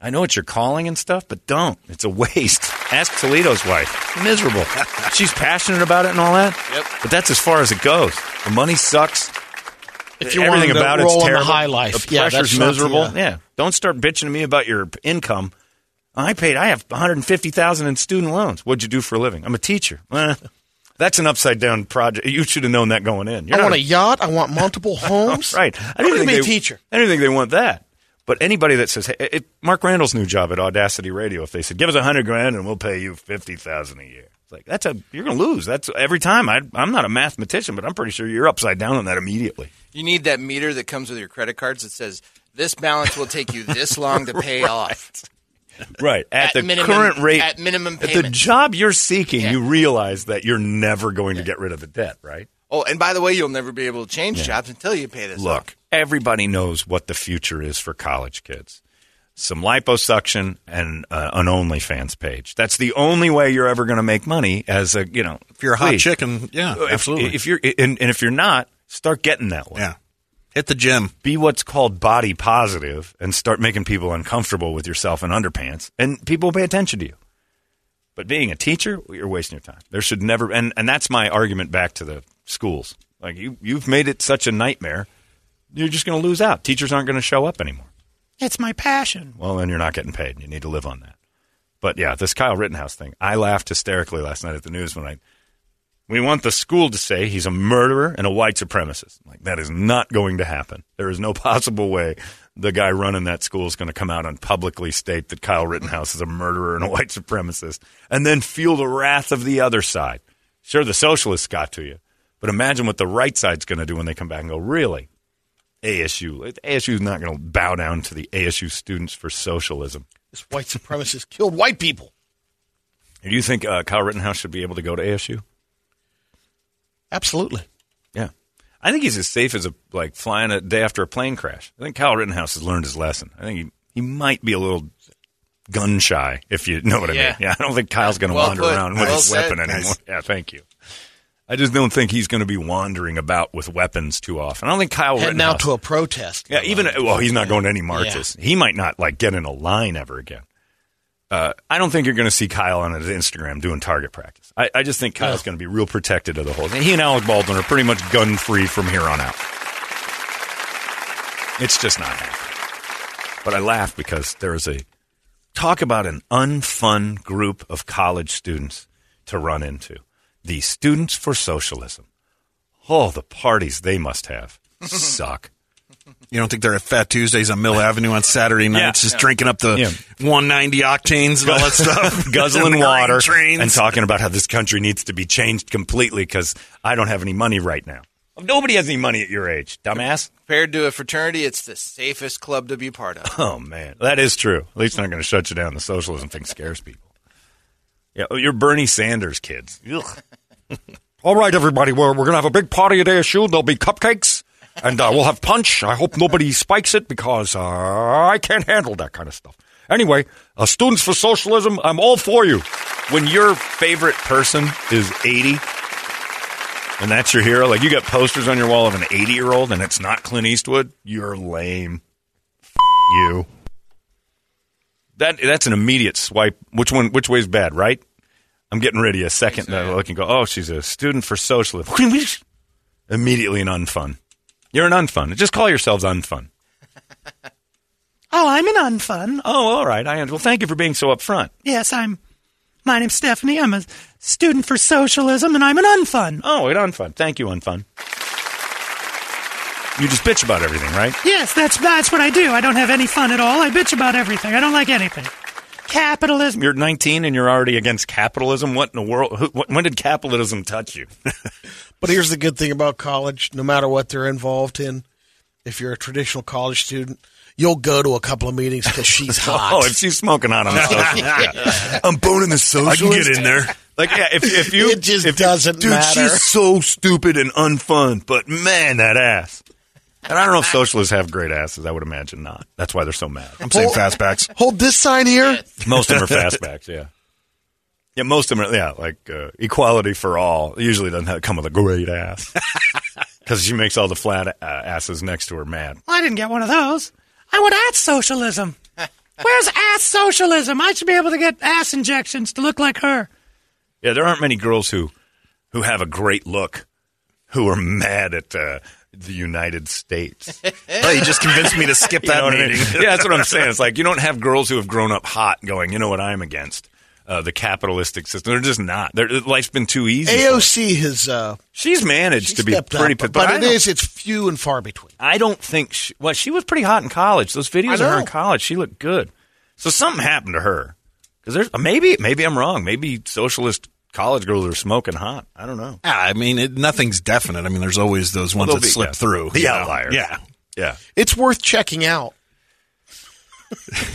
I know it's your calling and stuff, but don't. It's a waste. Ask Toledo's wife. Miserable. She's passionate about it and all that. Yep. But that's as far as it goes. The money sucks. If you Everything wanted about roll it's on the high life, the yeah, pressure's that's not- miserable. yeah. yeah. Don't start bitching to me about your income. I paid. I have one hundred fifty thousand in student loans. What'd you do for a living? I'm a teacher. Eh, that's an upside down project. You should have known that going in. You're I not want a yacht. I want multiple homes. Right. I I don't want to think be a they- teacher. I don't think they want that. But anybody that says, hey, it, Mark Randall's new job at Audacity Radio, if they said, give us a hundred grand and we'll pay you fifty thousand a year, it's like that's a you're going to lose. That's every time. I, I'm not a mathematician, but I'm pretty sure you're upside down on that immediately. You need that meter that comes with your credit cards that says this balance will take you this long to pay off. Right at, At the minimum- current rate, at minimum payment. at the job you're seeking, Yeah. you realize that you're never going to get rid of the debt, right? Oh, and by the way, you'll never be able to change jobs until you pay this. off. Everybody knows what the future is for college kids. Some liposuction and uh, an OnlyFans page. That's the only way you're ever going to make money as a you know. If you're a hot chicken, yeah, If- absolutely. If, you're and, and if you're not, start getting that way. yeah, hit the gym. Be what's called body positive and start making people uncomfortable with yourself in underpants, and people will pay attention to you. But being a teacher, you're wasting your time. There should never, and, and that's my argument back to the schools. Like you, you've made it such a nightmare. You're just going to lose out. Teachers aren't going to show up anymore. It's my passion. Well, then you're not getting paid. And you need to live on that. But yeah, this Kyle Rittenhouse thing. I laughed hysterically last night at the news when I. We want the school to say he's a murderer and a white supremacist. Like that is not going to happen. There is no possible way the guy running that school is going to come out and publicly state that Kyle Rittenhouse is a murderer and a white supremacist, and then feel the wrath of the other side. Sure, the socialists got to you, but imagine what the right side's going to do when they come back and go, "Really, ASU? ASU is not going to bow down to the ASU students for socialism." This white supremacist killed white people. Do you think uh, Kyle Rittenhouse should be able to go to ASU? Absolutely. Yeah. I think he's as safe as a like flying a day after a plane crash. I think Kyle Rittenhouse has learned his lesson. I think he, he might be a little gun shy, if you know what I Yeah. mean. Yeah, I don't think Kyle's going to Well wander put. around with Well his said. weapon anymore. Nice. Yeah, thank you. I just don't think he's going to be wandering about with weapons too often. I don't think Kyle Heading Rittenhouse. out to a protest. Yeah, even well, he's not going to any marches. He might not like get in a line ever again. Uh, I don't think you're going to see Kyle on his Instagram doing target practice. I, I just think Kyle's going to be real protected of the whole thing. He and Alec Baldwin are pretty much gun free from here on out. It's just not happening. But I laugh because there is a talk about an unfun group of college students to run into. The Students for Socialism. Oh, the parties they must have suck. You don't think they're at Fat Tuesdays on Mill Avenue on Saturday nights, just drinking up the Yeah. 190 octanes and all that stuff, guzzling water trains. and talking about how this country needs to be changed completely because I don't have any money right now. Nobody has any money at your age, dumbass. Compared to a fraternity, it's the safest club to be part of. Oh man, that is true. At least they're not going to shut you down. The socialism thing scares people. Yeah, oh, you're Bernie Sanders kids. All right, everybody, we're, we're going to have a big party at ASU. There'll be cupcakes, and uh, we'll have punch. I hope nobody spikes it because uh, I can't handle that kind of stuff. Anyway, uh, Students for Socialism, I'm all for you. When your favorite person is 80, and that's your hero, like you got posters on your wall of an 80 year old, and it's not Clint Eastwood, you're lame. F- you. That that's an immediate swipe. Which one? Which way's bad? Right. I'm getting ready a second to look and go. Oh, she's a student for socialism. Immediately an unfun. You're an unfun. Just call yourselves unfun. Oh, I'm an unfun. Oh, all right. I well, thank you for being so upfront. Yes, I'm. My name's Stephanie. I'm a student for socialism, and I'm an unfun. Oh, an unfun. Thank you, unfun. You just bitch about everything, right? Yes, that's that's what I do. I don't have any fun at all. I bitch about everything. I don't like anything. Capitalism. You're 19 and you're already against capitalism. What in the world? Who, wh- when did capitalism touch you? But here's the good thing about college no matter what they're involved in, if you're a traditional college student, you'll go to a couple of meetings because she's oh, hot. oh, if she's smoking on, I'm a I'm boning the socialist. I can get in there. Like, yeah, if, if you, It just if, doesn't dude, matter. she's so stupid and unfun, but man, that ass. And I don't know if socialists have great asses. I would imagine not. That's why they're so mad. I'm saying fastbacks. Hold this sign here. Most of them are fastbacks. Yeah. Yeah, most of them are. Yeah, like uh, equality for all. Usually doesn't have, come with a great ass because she makes all the flat uh, asses next to her mad. Well, I didn't get one of those. I want ass socialism. Where's ass socialism? I should be able to get ass injections to look like her. Yeah, there aren't many girls who who have a great look who are mad at uh, the United States. Oh, you just convinced me to skip You know that I meeting. mean? Yeah, that's what I'm saying. It's like you don't have girls who have grown up hot going, you know what I'm against? Uh, the capitalistic system. They're just not. They're, life's been too easy. AOC has uh, She's managed she to be pretty, up, but, but, I it it's few and far between. I don't think. She, well, she was pretty hot in college. Those videos of her in college, she looked good. So something happened to her. Because there's maybe maybe I'm wrong. Maybe socialist college girls are smoking hot. I don't know. Yeah, I mean, it, nothing's definite. I mean, there's always those ones Well, that be- slip yeah. through. The you know? outliers. Yeah. Yeah, It's worth checking out.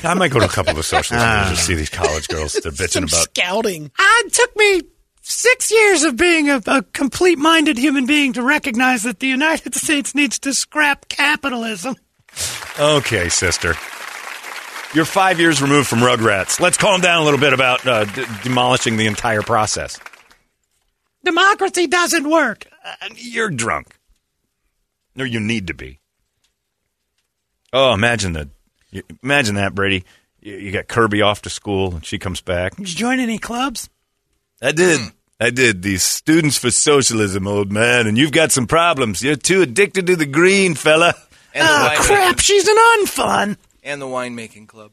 I might go to a couple of socialist and just see these college girls. They're bitching Some about. scouting. Ah, It took me six years of being a, a complete minded human being to recognize that the United States needs to scrap capitalism. Okay, sister. You're five years removed from Rugrats. Let's calm down a little bit about uh, d- demolishing the entire process. Democracy doesn't work. Uh, you're drunk. Or you need to be. Oh, imagine that. you- Imagine that, Brady. You, you got Kirby off to school, and she comes back. Did you join any clubs? I did. I did. These students for socialism, old man, and you've got some problems. You're too addicted to the green, fella. And the Ah, crap, she's an unfun. And the winemaking club.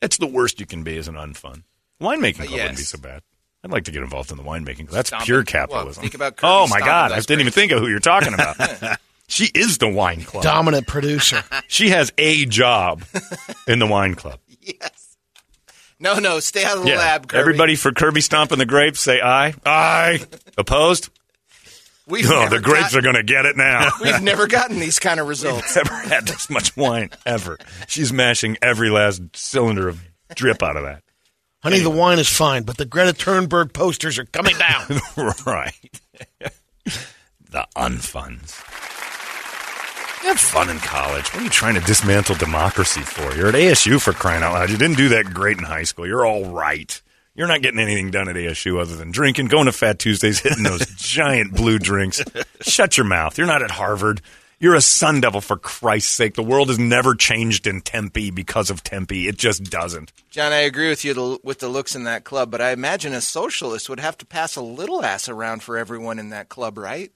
That's the worst you can be as an unfun. Winemaking club Uh, wouldn't be so bad. I'd like to get involved in the winemaking. Club. That's Stomping- pure well, capitalism. think about Kirby oh my god, I didn't even think of who you're talking about. she is the wine club. Dominant producer. She has a job in the wine club. Yes. No, no, stay out of the lab, Kirby. Everybody for Kirby stomping the grapes, say aye. Aye. Opposed? We've Oh, the grapes got- are going to get it now. We've never gotten these kind of results. never had this much wine ever. She's mashing every last cylinder of drip out of that. Honey, the wine is fine, but the Greta Thunberg posters are coming down. right. the unfuns. had fun in college. What are you trying to dismantle democracy for? You're at ASU for crying out loud. You didn't do that great in high school. You're all right. You're not getting anything done at ASU other than drinking, going to Fat Tuesdays, hitting those giant blue drinks. Shut your mouth. You're not at Harvard. You're a Sun Devil for Christ's sake. The world has never changed in Tempe because of Tempe. It just doesn't. John, I agree with you to, with the looks in that club, but I imagine a socialist would have to pass a little ass around for everyone in that club, right?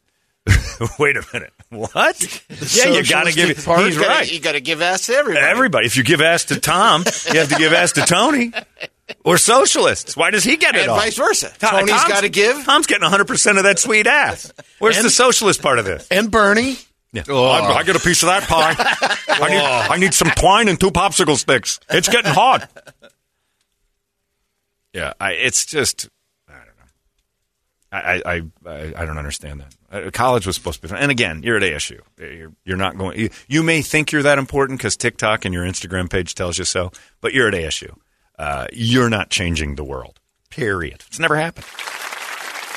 Wait a minute. What? yeah, you got to give. part? He's You gotta- right. You got to give ass to everybody. Everybody. If you give ass to Tom, you have to give ass to Tony or socialists. Why does he get it and all? vice versa. Tom- Tony's Tom's- got to give. Tom's getting 100% of that sweet ass. Where's And- the socialist part of this? and Bernie. Yeah. I, I get a piece of that pie. I, need, I need some twine and two popsicle sticks. It's getting hot. Yeah, I, it's just, I don't know. I, I, I, I don't understand that. Uh, college was supposed to be fun. And again, you're at ASU. You're, you're not going, you, you may think you're that important because TikTok and your Instagram page tells you so, but you're at ASU. Uh, you're not changing the world. Period. It's never happened.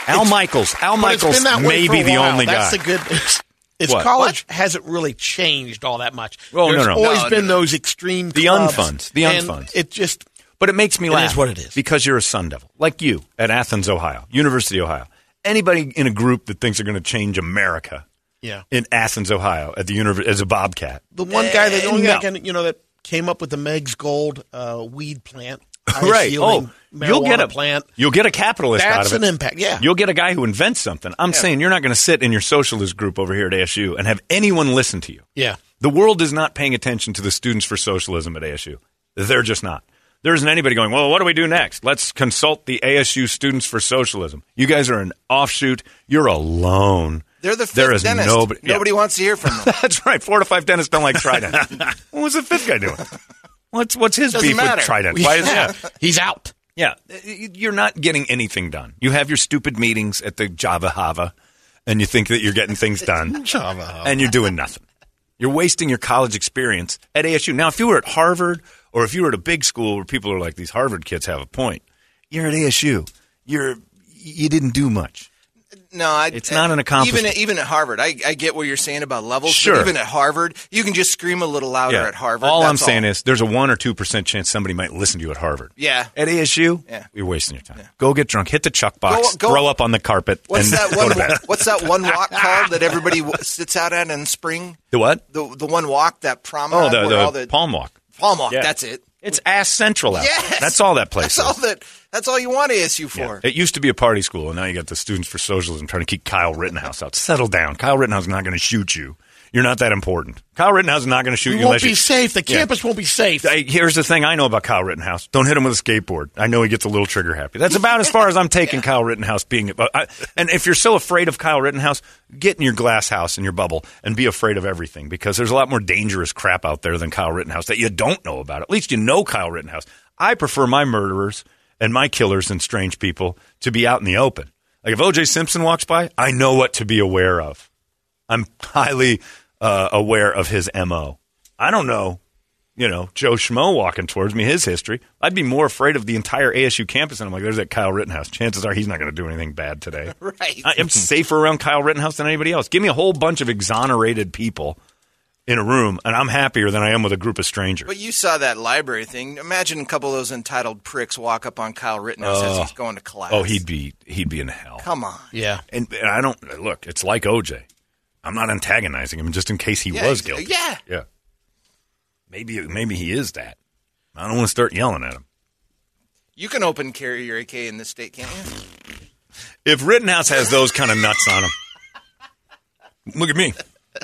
Al Michaels. Al Michaels been that way may be the while. only That's guy. the good news. Is What? college hasn't really changed all that much. Oh, no, There's no. always No, been no, no. those extreme The clubs, unfuns. The unfuns. It just But it makes me laugh. is what it is. Because you're a Sun Devil. Like you at Athens, Ohio, University, of Ohio. Anybody in a group that thinks they're going to change America yeah. in Athens, Ohio, at the univer- as a bobcat. The one guy that Eh, the only no. guy can, you know that came up with the Meg's Gold uh, weed plant, Right. Oh, you'll get a plant. You'll get a capitalist out That's of it. an impact. Yeah. You'll get a guy who invents something. I'm saying you're not going to sit in your socialist group over here at ASU and have anyone listen to you. yeah. The world is not paying attention to the students for socialism at ASU. They're just not. There isn't anybody going, well, what do we do next? Let's consult the ASU students for socialism. You guys are an offshoot. You're alone. They're the fifth There is dentist. nobody. yeah. Nobody wants to hear from them. That's right. Four to five dentists don't like Trident. what was the fifth guy doing? What's what's his Doesn't beef matter. with Trident? Why is Yeah. that? He's out. Yeah, uh, you're not getting anything done. You have your stupid meetings at the Java Hava, and you think that you're getting things done, Java. and you're doing nothing. You're wasting your college experience at ASU. Now, if you were at Harvard or if you were at a big school where people are like these Harvard kids have a point, you're at ASU. You're you didn't do much. No, I, It's not an accomplishment. Even even at Harvard, I, I get what you're saying about levels. Sure. Even at Harvard, you can just scream a little louder Yeah. at Harvard. All I'm saying is there's a one or two percent chance somebody might listen to you at Harvard. Yeah. At ASU, Yeah. you're wasting your time. Go get drunk, hit the chuck box, Go- go- throw up on the carpet, What's and that go one? to bed. What's that one walk called that everybody sits out at in spring? The what? The the one walk that promenade. Oh, the, the, the Palm Walk. palm walk. Yeah. That's it. It's ass central out there. Yes, That's all that place That's is. all that. That's all you want ASU for. Yeah. It used to be a party school, and now you got the Students for Socialism trying to keep Kyle Rittenhouse out. Settle down. Kyle Rittenhouse is not going to shoot you. You're not that important. Kyle Rittenhouse is not going to shoot We you won't unless be you. safe. The Yeah. campus won't be safe. Hey, here's the thing I know about Kyle Rittenhouse. Don't hit him with a skateboard. I know he gets a little trigger happy. That's about as far as I'm taking Kyle Rittenhouse being. I, and if you're so afraid of Kyle Rittenhouse, get in your glass house and your bubble and be afraid of everything because there's a lot more dangerous crap out there than Kyle Rittenhouse that you don't know about. At least you know Kyle Rittenhouse. I prefer my murderers and my killers and strange people to be out in the open. Like if O.J. Simpson walks by, I know what to be aware of. I'm highly uh, aware of his mo. I don't know you know, Joe Schmo walking towards me, his history. I'd be more afraid of the entire ASU campus. And I'm like, there's that Kyle Rittenhouse. Chances are he's not going to do anything bad today. Right. I am safer around Kyle Rittenhouse than anybody else. Give me a whole bunch of exonerated people in a room, and I'm happier than I am with a group of strangers. But you saw that library thing. Imagine a couple of those entitled pricks walk up on Kyle Rittenhouse as he's oh. going to class. Oh, he'd be he'd be in hell. Come on. Yeah. And, and I don't look. It's like OJ. I'm not antagonizing him just in case he Yeah, was uh, guilty. yeah. yeah. Maybe maybe he is that. I don't want to start yelling at him. You can open carry your AK in this state, can't you? If Rittenhouse has those kind of nuts on him, look at me.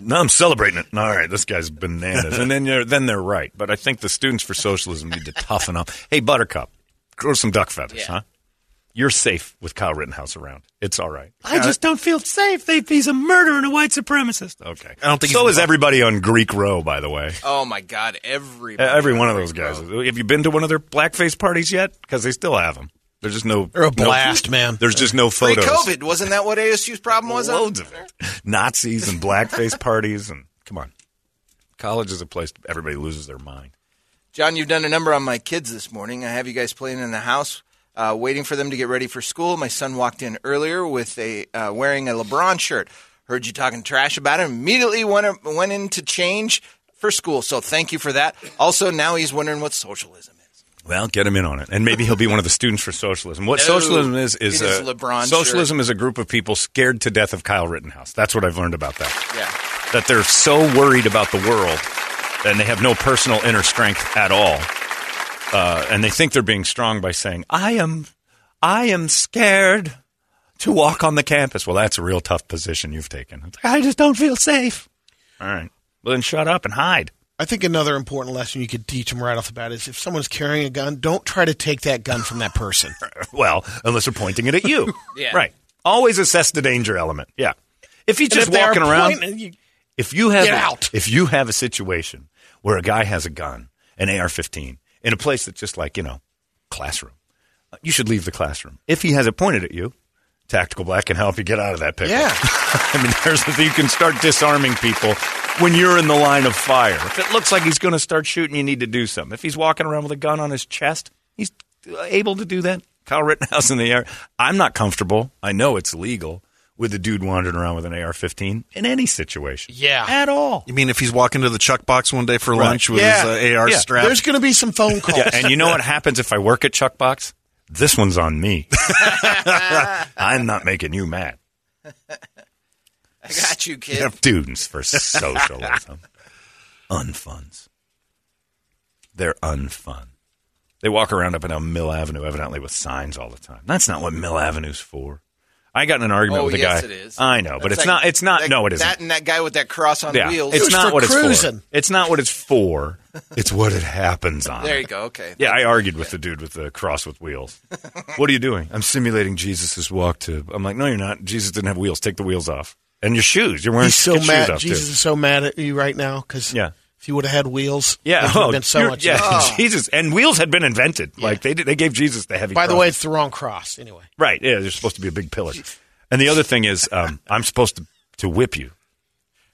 Now I'm celebrating it. All right, this guy's bananas, and then you're, then they're right. But I think the students for socialism need to toughen up. Hey, Buttercup, grow some duck feathers, huh? You're safe with Kyle Rittenhouse around. It's all right. I just don't feel safe. They, he's a murderer and a white supremacist. Okay. I don't think so he's- is everybody on Greek Row, by the way. Oh my God! Every Every one of those guys. Have you been to one of their blackface parties yet? Because they still have them. There's just no. They're a no- blast, man. There's just no Pre photos. COVID wasn't that what ASU's problem was? Loads of it. Nazis and blackface parties and come on. College is a place everybody loses their mind. John, you've done a number on my kids this morning. I have you guys playing in the house, uh, waiting for them to get ready for school. My son walked in earlier with a uh, wearing a LeBron shirt. Heard you talking trash about him. Immediately went went in to change for school. So thank you for that. Also, now he's wondering what socialism is. Well, get him in on it, and maybe he'll be one of the students for socialism. What No, socialism is is LeBron socialism is a group of people scared to death of Kyle Rittenhouse. That's what I've learned about that. Yeah. That they're so worried about the world, and they have no personal inner strength at all, uh, and they think they're being strong by saying, "I am, I am scared to walk on the campus." Well, that's a real tough position you've taken. It's like, I just don't feel safe. all right, well then shut up and hide. I think another important lesson you could teach them right off the bat is if someone's carrying a gun, don't try to take that gun from that person. Well, unless they're pointing it at you. Yeah. Right. Always assess the danger element. Yeah. If he's And just if walking around, pointing, you- if you have Get out. if you have a situation where a guy has a gun, an AR-15, in a place that's just like you know, classroom, you should leave the classroom. If he has it pointed at you, Tactical Black can help you get out of that pickle. Yeah. I mean, there's you can start disarming people when you're in the line of fire. If it looks like he's going to start shooting, you need to do something. If he's walking around with a gun on his chest, he's able to do that. Kyle Rittenhouse in the air. I'm not comfortable. I know it's legal with a dude wandering around with an AR-15 in any situation. Yeah. at all. You mean if he's walking to the Chuck box one day for Right. lunch with Yeah. his uh, AR Yeah. strap? There's going to be some phone calls. Yeah, and you know what happens if I work at Chuck Box? This one's on me. I'm not making you mad. I got you, kid. Students for socialism. unfuns. They're unfun. They walk around up and down Mill Avenue, evidently with signs all the time. That's not what Mill Avenue's for. I got in an argument Oh, with a yes, guy. it is. I know, but That's it's like not. It's not. that- no, it isn't. That and that guy with that cross on yeah, wheels. it's It's not for what it's for. It's not what it's for. It's what it happens on. There you go. Okay. Yeah, I argued with the dude with the cross with wheels. what are you doing? I'm simulating Jesus' walk to. I'm like, no, you're not. Jesus didn't have wheels. Take the wheels off. And your shoes. You're wearing He's so get shoes mad. off, too. Jesus is so mad at you right now because Yeah. If you would have had wheels, Yeah, it would oh, have been so much. Yeah, easier. Jesus, and wheels had been invented. Like they did, they gave Jesus the heavy. By the way, it's the wrong cross. Anyway, right? Yeah, they're supposed to be a big pillar. And the other thing is, um, I'm supposed to to whip you,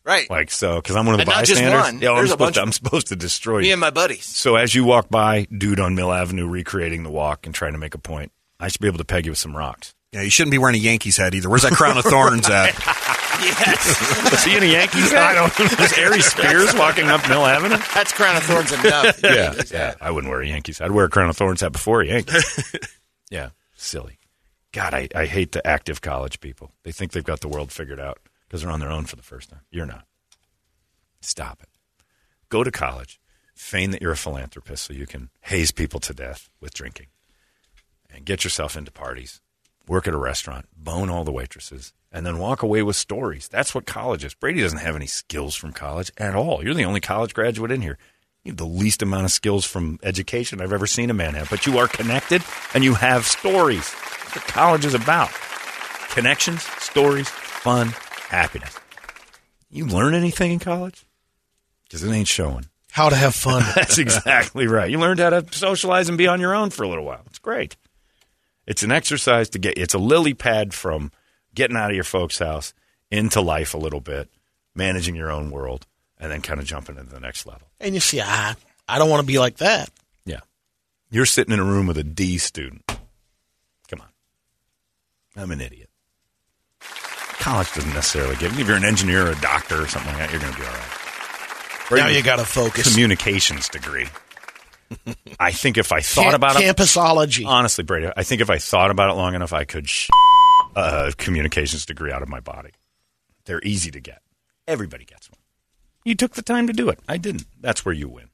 Right. like so, because I'm one of the And not just bystanders. one. Yeah, I'm There's a supposed bunch to. of I'm supposed to destroy Me you. and my buddies. So as you walk by, dude on Mill Avenue recreating the walk and trying to make a point, I should be able to peg you with some rocks. yeah, you shouldn't be wearing a Yankees hat either. Where's that crown of thorns at? Yes. Is he in a Yankees hat? Is Ari Spears walking up Mill Avenue? That's crown of thorns enough. Yeah, yeah. I wouldn't wear a Yankees. I'd wear a Crown of Thorns hat before a Yankees. yeah, silly. God, I, I hate the active college people. They think they've got the world figured out because they're on their own for the first time. You're not. Stop it. Go to college, feign that you're a philanthropist so you can haze people to death with drinking, and get yourself into parties. Work at a restaurant, bone all the waitresses, and then walk away with stories. That's what college is. Brady doesn't have any skills from college at all. You're the only college graduate in here. You have the least amount of skills from education I've ever seen a man have, but you are connected and you have stories. That's what college is about. Connections, stories, fun, happiness. You learn anything in college? Because it ain't showing. how to have fun. That's exactly right. You learned how to socialize and be on your own for a little while. It's great. It's an exercise to get. It's a lily pad from getting out of your folks' house into life a little bit, managing your own world, and then kind of jumping into the next level. and you see, ah, I don't want to be like that. Yeah. You're sitting in a room with a D student. Come on. I'm an idiot. College doesn't necessarily give. You if you're an engineer or a doctor or something like that, you're going to be all right. Or Now you got to focus. Communications degree. I think if I thought Cam- about it, campusology. honestly, Brady, I think if I thought about it long enough, I could sh- a communications degree out of my body. They're easy to get. Everybody gets one. You took the time to do it. I didn't. That's where you win.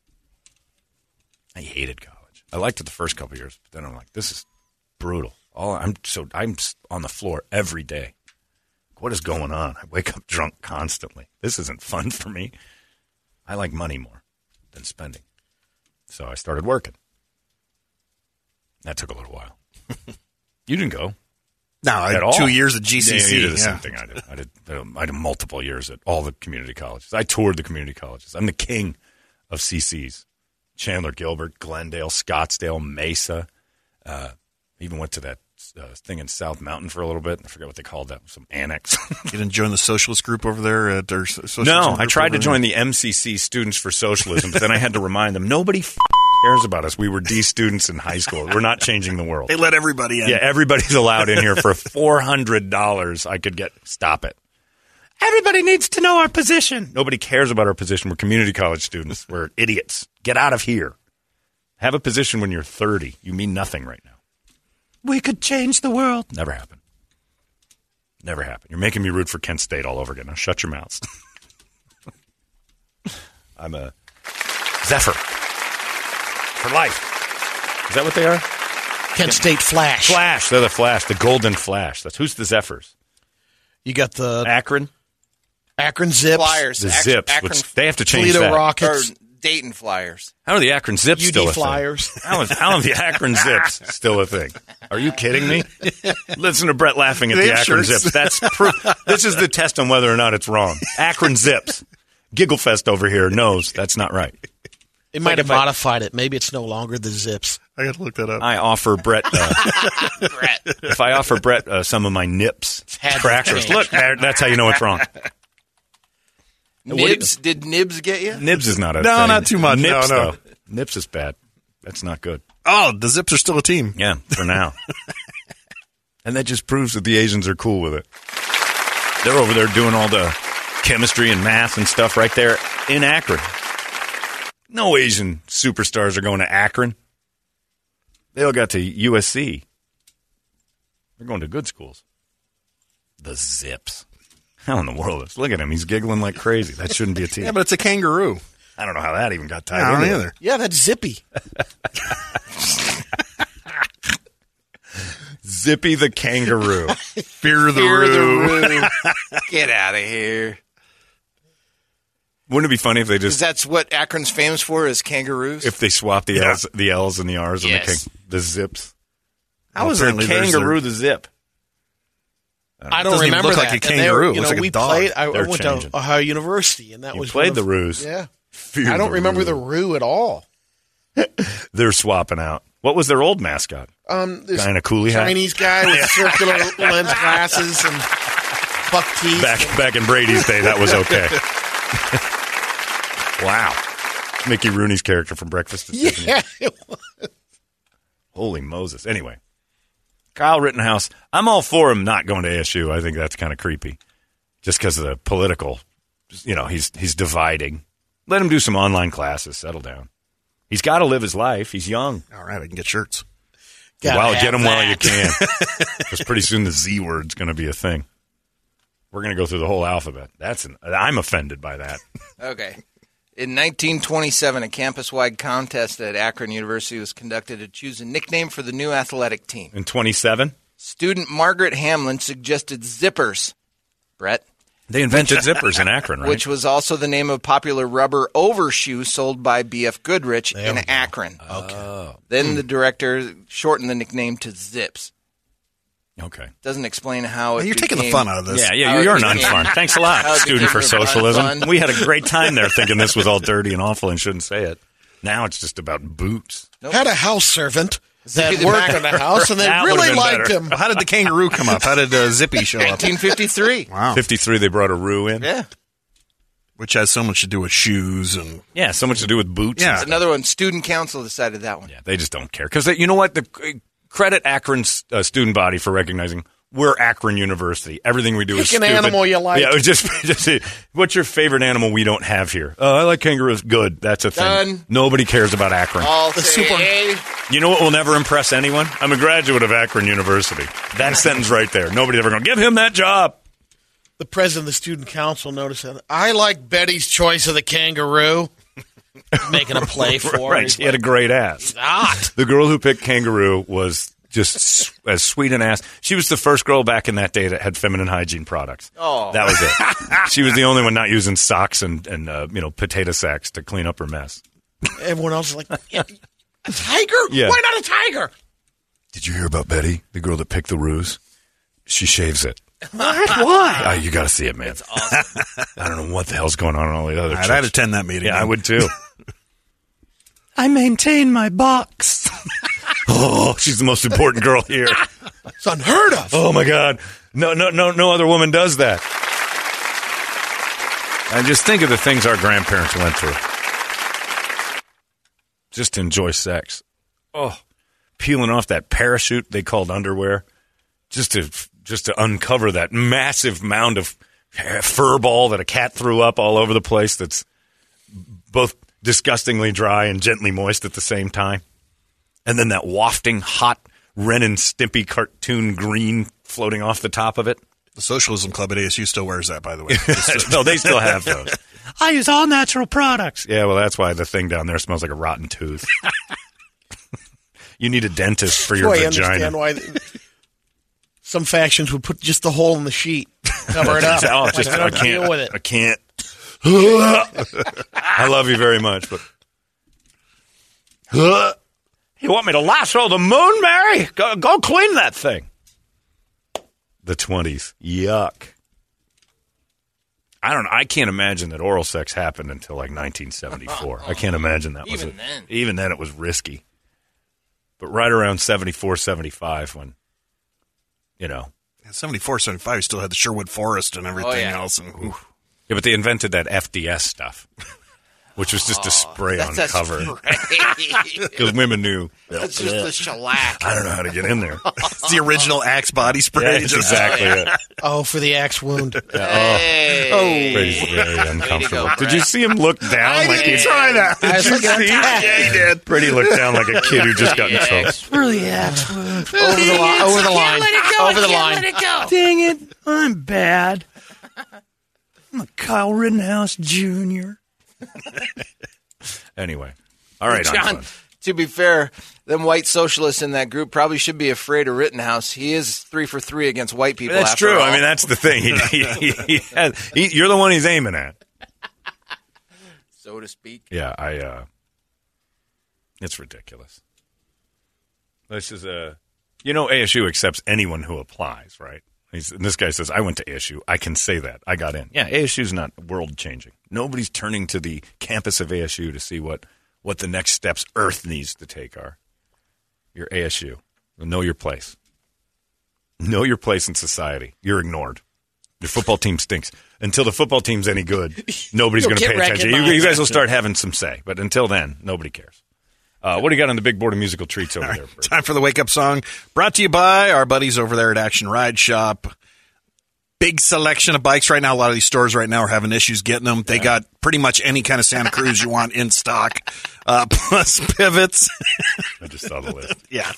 I hated college. I liked it the first couple years, but then I'm like, this is brutal. All I'm so I'm on the floor every day. What is going on? I wake up drunk constantly. This isn't fun for me. I like money more than spending. So I started working. That took a little while. you didn't go. No, I at had all. two years at Yeah, GCC. you did the yeah. same thing I did. I did. I did multiple years at all the community colleges. I toured the community colleges. I'm the king of CCs. Chandler, Gilbert, Glendale, Scottsdale, Mesa. Uh, even went to that uh, thing in South Mountain for a little bit. I forget what they called that. Some annex. You didn't join the socialist group over there at so- no, I tried to there? join the MCC Students for Socialism, but then I had to remind them nobody f- cares about us. We were D students in high school. We're not changing the world. They let everybody in. Yeah, everybody's allowed in here for four hundred dollars. I could get stop it. Everybody needs to know our position. Nobody cares about our position. We're community college students. We're idiots. Get out of here. Have a position when you're thirty. You mean nothing right now. We could change the world. Never happen. Never happen. You're making me root for Kent State all over again. Now shut your mouths. I'm a Zephyr for life. Is that what they are? Kent State Flash. Flash. They're the Flash. The Golden Flash. That's who's the Zephyrs. You got the Akron. Akron Zips. Flyers. The Ac- Zips. Akron which they have to change Toledo that. Rockets. or Dayton Flyers. How are the Akron Zips UD still a Flyers. thing? How is, how are the Akron Zips still a thing? Are you kidding me? Listen to Brett laughing at They the have Akron shirts. Zips. That's proof. This is the test on whether or not it's wrong. Akron Zips. Gigglefest over here knows that's not right. It might like have if I- modified it. Maybe it's no longer the Zips. I got to look that up. I offer Brett. Uh, Brett. if I offer Brett uh, some of my nips had to crackers, look, that's how you know it's wrong. What do you- Nibs. Did Nibs get you? Nibs is not a No, thing. not too much. Nips, No, no. though. Nips is bad. That's not good. oh, the Zips are still a team. Yeah, for now. and that just proves that the Asians are cool with it. They're over there doing all the chemistry and math and stuff right there in Akron. No Asian superstars are going to Akron. They all got to USC. They're going to good schools. The Zips. How in the world is? Look at him. He's giggling like crazy. That shouldn't be a team. Yeah, but it's a kangaroo. I don't know how that even got tied I don't it. either. Yeah, that's Zippy. Zippy the kangaroo. Fear the Fear the Roo. Roo. Get out of here. Wouldn't it be funny if they Because just that's what Akron's famous for is kangaroos. if they swap the L's, the L's and the R's and the, Yes. king, the zips? How Well, is a kangaroo a- the zip? I don't doesn't remember look that. like a And they were- kangaroo. It you know, like a we dog. played. I, I went changing. to Ohio University, and that You was played one the of- Roos. Yeah, Fear I don't the remember Roo. the Roo at all. They're swapping out. What was their old mascot? Um, this Guy in a coolie hat? Chinese guy with circular lens glasses and buck teeth. Back back in Brady's day, that was okay. wow, Mickey Rooney's character from Breakfast at Tiffany's. yeah, it was. Holy Moses. Anyway, Kyle Rittenhouse, I'm all for him not going to ASU. I think that's kind of creepy. Just because of the political, you know, he's he's dividing. Let him do some online classes, settle down. He's got to live his life. He's young. All right, I can get shirts. Gotta Well, have get him while you can. Because pretty soon the Z word's going to be a thing. We're going to go through the whole alphabet. That's an, I'm offended by that. Okay. In 1927, a campus wide contest at Akron University was conducted to choose a nickname for the new athletic team. In 27, Student Margaret Hamlin suggested Zippers. Brett. they invented zippers in Akron, right? Which was also the name of a popular rubber overshoe sold by B.F. Goodrich There in we go. Akron. Oh. Then the director shortened the nickname to Zips. Okay. Doesn't explain how it You're taking the fun out of this. Yeah, yeah, How you're an became- unfun. Thanks a lot, student for socialism. We had a great time there thinking this was all dirty and awful and shouldn't say it. Now it's just about boots. Had a house servant that worked in the house, and they really liked better. him. How did the kangaroo come up? How did uh, Zippy show up? 1953. Wow. 53, they brought a Roo in. Yeah. which has so much to do with shoes and Yeah, so much to do with boots. Yeah. Another one. Student council decided that one. Yeah, they just don't care because you know what? The credit Akron's uh, student body for recognizing we're Akron University. Everything we do is Pick an stupid. animal you like. Yeah, just just what's your favorite animal we don't have here? Uh, I like kangaroos. Good, that's a thing. Done. Nobody cares about Akron. All The super- "Hey." You know what will never impress anyone? I'm a graduate of Akron University. That sentence right there. Nobody's ever going to give him that job. The president of the student council noticed that I like Betty's choice of the kangaroo. Making a play for her. right, He's she had a great ass. like, hot. The girl who picked kangaroo was just as sweet an ass. She was the first girl back in that day that had feminine hygiene products. Oh. That was it. she was the only one not using socks and, and uh, you know potato sacks to clean up her mess. Everyone else is like, "Yeah, a tiger? Yeah. Why not a tiger? Did you hear about Betty, the girl that picked the ruse? She shaves it. What? Why? Oh, you got to see it, man. I don't know what the hell's going on in all the other. All right, churches. I'd attend that meeting. Yeah, I would too. I maintain my box. oh, she's the most important girl here. It's unheard of. Oh my God! No, no, no, no other woman does that. And just think of the things our grandparents went through. Just to enjoy sex. Oh, peeling off that parachute they called underwear, just to just to uncover that massive mound of fur ball that a cat threw up all over the place. That's both disgustingly dry and gently moist at the same time. And then that wafting hot Ren and Stimpy cartoon green floating off the top of it. The Socialism Club at ASU still wears that, by the way. No, they still have those. I use all natural products. Yeah, well, that's why the thing down there smells like a rotten tooth. you need a dentist for your Boy, I vagina. understand why some factions would put just the hole in the sheet, cover it up. Oh, Like, just, I I don't can't. deal with it. I can't. I love you very much, but you want me to lasso the moon, Mary? Go, go clean that thing. The twenties, yuck. I don't. I can't imagine that oral sex happened until like 1974. I can't imagine that. was Even it. then. even then, it was risky. But right around 74, 75, when you know, 74, 75, you still had the Sherwood Forest and everything Oh, yeah. else. And, ooh. yeah, but they invented that FDS stuff, which was just a spray on a cover. because women knew. That's just the shellac. I don't know how to get in there. It's the original Axe body spray. Yeah, that's Just- exactly it. Oh, for the axe wound. Hey. Oh. Oh. Brady's very uncomfortable. go, Did you see him look down I like he try that. I was looking at that. Yeah, he did. Brady looked down like a kid who just got in trouble. For the axe wound. Over the line. Over the line. Over the line. Dang it. I'm bad. I'm a Kyle Rittenhouse Jr. Anyway, all right, John, John. to be fair, them white socialists in that group probably should be afraid of Rittenhouse. He is three for three against white people. That's true. all. I mean, that's the thing. He, he has, he, you're the one he's aiming at. so to speak. Yeah, I. uh It's ridiculous. This is a, you know, ASU accepts anyone who applies, right? He's, and this guy says, "I went to ASU. I can say that I got in." Yeah, ASU's not world changing. Nobody's turning to the campus of ASU to see what what the next steps Earth needs to take are. You're ASU. Know your place. Know your place in society. You're ignored. Your football team stinks. Until the football team's any good, nobody's going to pay attention. You, you guys will start having some say, but until then, nobody cares. Uh, what do you got on the big board of musical treats over there? Bert? Time for the wake up song. Brought to you by our buddies over there at Action Ride Shop. Big selection of bikes right now. A lot of these stores right now are having issues getting them. They got pretty much any kind of Santa Cruz you want in stock, uh, plus pivots. I just saw the list. yeah.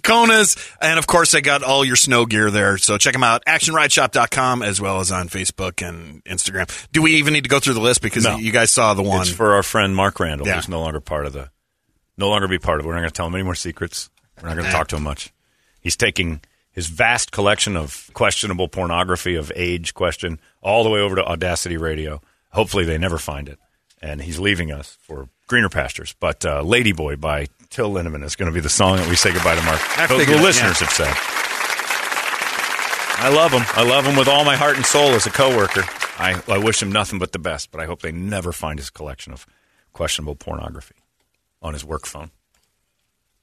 Konas. And of course, they got all your snow gear there. So check them out. ActionRideShop.com as well as on Facebook and Instagram. Do we even need to go through the list? Because No. you guys saw the one. It's for our friend Mark Randall, Yeah. who's no longer part of the, no longer be part of it. We're not going to tell him any more secrets. We're not going to talk to him much. He's taking his vast collection of questionable pornography of age question all the way over to Audacity Radio. Hopefully, they never find it, and he's leaving us for greener pastures. But uh, "Ladyboy" by Till Lindemann is going to be the song that we say goodbye to Mark. I The- the, listeners have said. I love him. I love him with all my heart and soul as a coworker. I, I wish him nothing but the best, but I hope they never find his collection of questionable pornography on his work phone,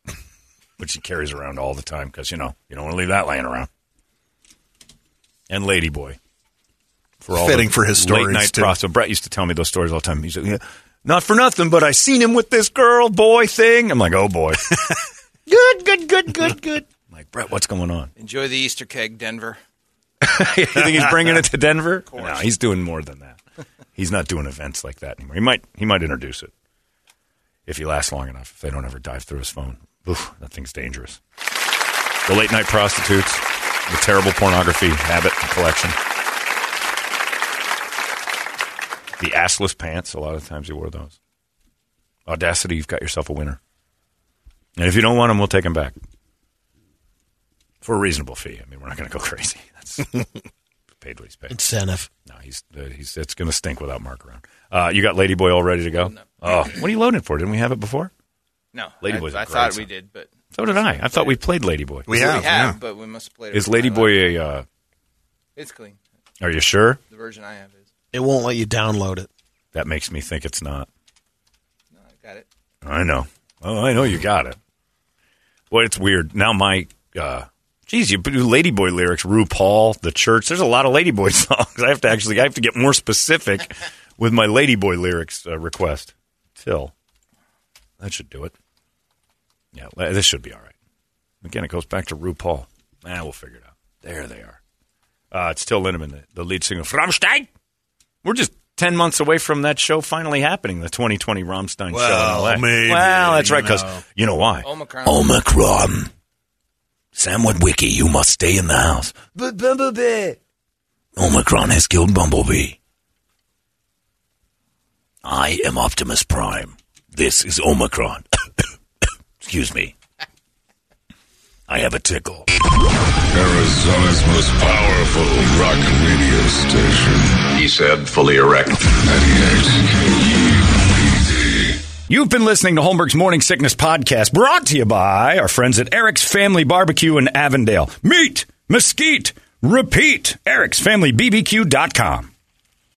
which he carries around all the time because, you know, you don't want to leave that laying around. And Ladyboy for all Fitting for his late stories, night too. process. So Brett used to tell me those stories all the time. He's like, yeah, not for nothing, but I seen him with this girl boy thing. I'm like, oh boy. Good, good, good, good, good. I'm like Brett, what's going on? Enjoy the Easter keg, Denver. you think he's bringing it to Denver? No, he's doing more than that. He's not doing events like that anymore. He might he might introduce it if he lasts long enough. If they don't ever dive through his phone, Oof, that thing's dangerous. The late night prostitutes, the terrible pornography habit and collection, the assless pants. A lot of times he wore those. Audacity, you've got yourself a winner. And if you don't want him, we'll take him back for a reasonable fee. I mean, we're not going to go crazy. That's paid what he's paid. Incentive. No, he's uh, he's it's going to stink without Mark around. Uh, you got Ladyboy all ready to go? No. Oh, what are you loading for? Didn't we have it before? No, Ladyboy's a I, I great thought song. we did, but So did I. I thought we played Ladyboy. We have, we have, yeah. but we must have played it. Is with my Ladyboy a? Uh, It's clean. are you sure? The version I have is. It won't let you download it. That makes me think it's not. No, I got it. I know. Oh, I know you got it. Well, it's weird. Now my, uh, geez, you do Ladyboy lyrics, RuPaul, the church. There's a lot of Ladyboy songs. I have to actually, I have to get more specific with my Ladyboy lyrics uh, request. Till. That should do it. Yeah, this should be all right. Again, it goes back to RuPaul. Ah, we'll figure it out. There they are. Uh, it's Till Lindemann, the, the lead singer of Rammstein. We're just 10 months away from that show finally happening, the 2020 Rammstein show Well, in LA. maybe, well, that's right, because you know why? Omicron. Omicron. Sam Witwicky, you must stay in the house. But Bumblebee. Omicron has killed Bumblebee. I am Optimus Prime. This is Omicron. Excuse me. I have a tickle. Arizona's most powerful rock radio station. He said, fully erect. 98 You've been listening to Holmberg's Morning Sickness Podcast, brought to you by our friends at Eric's Family Barbecue in Avondale. Meat, mesquite, repeat. Eric'sFamilyBBQ.com.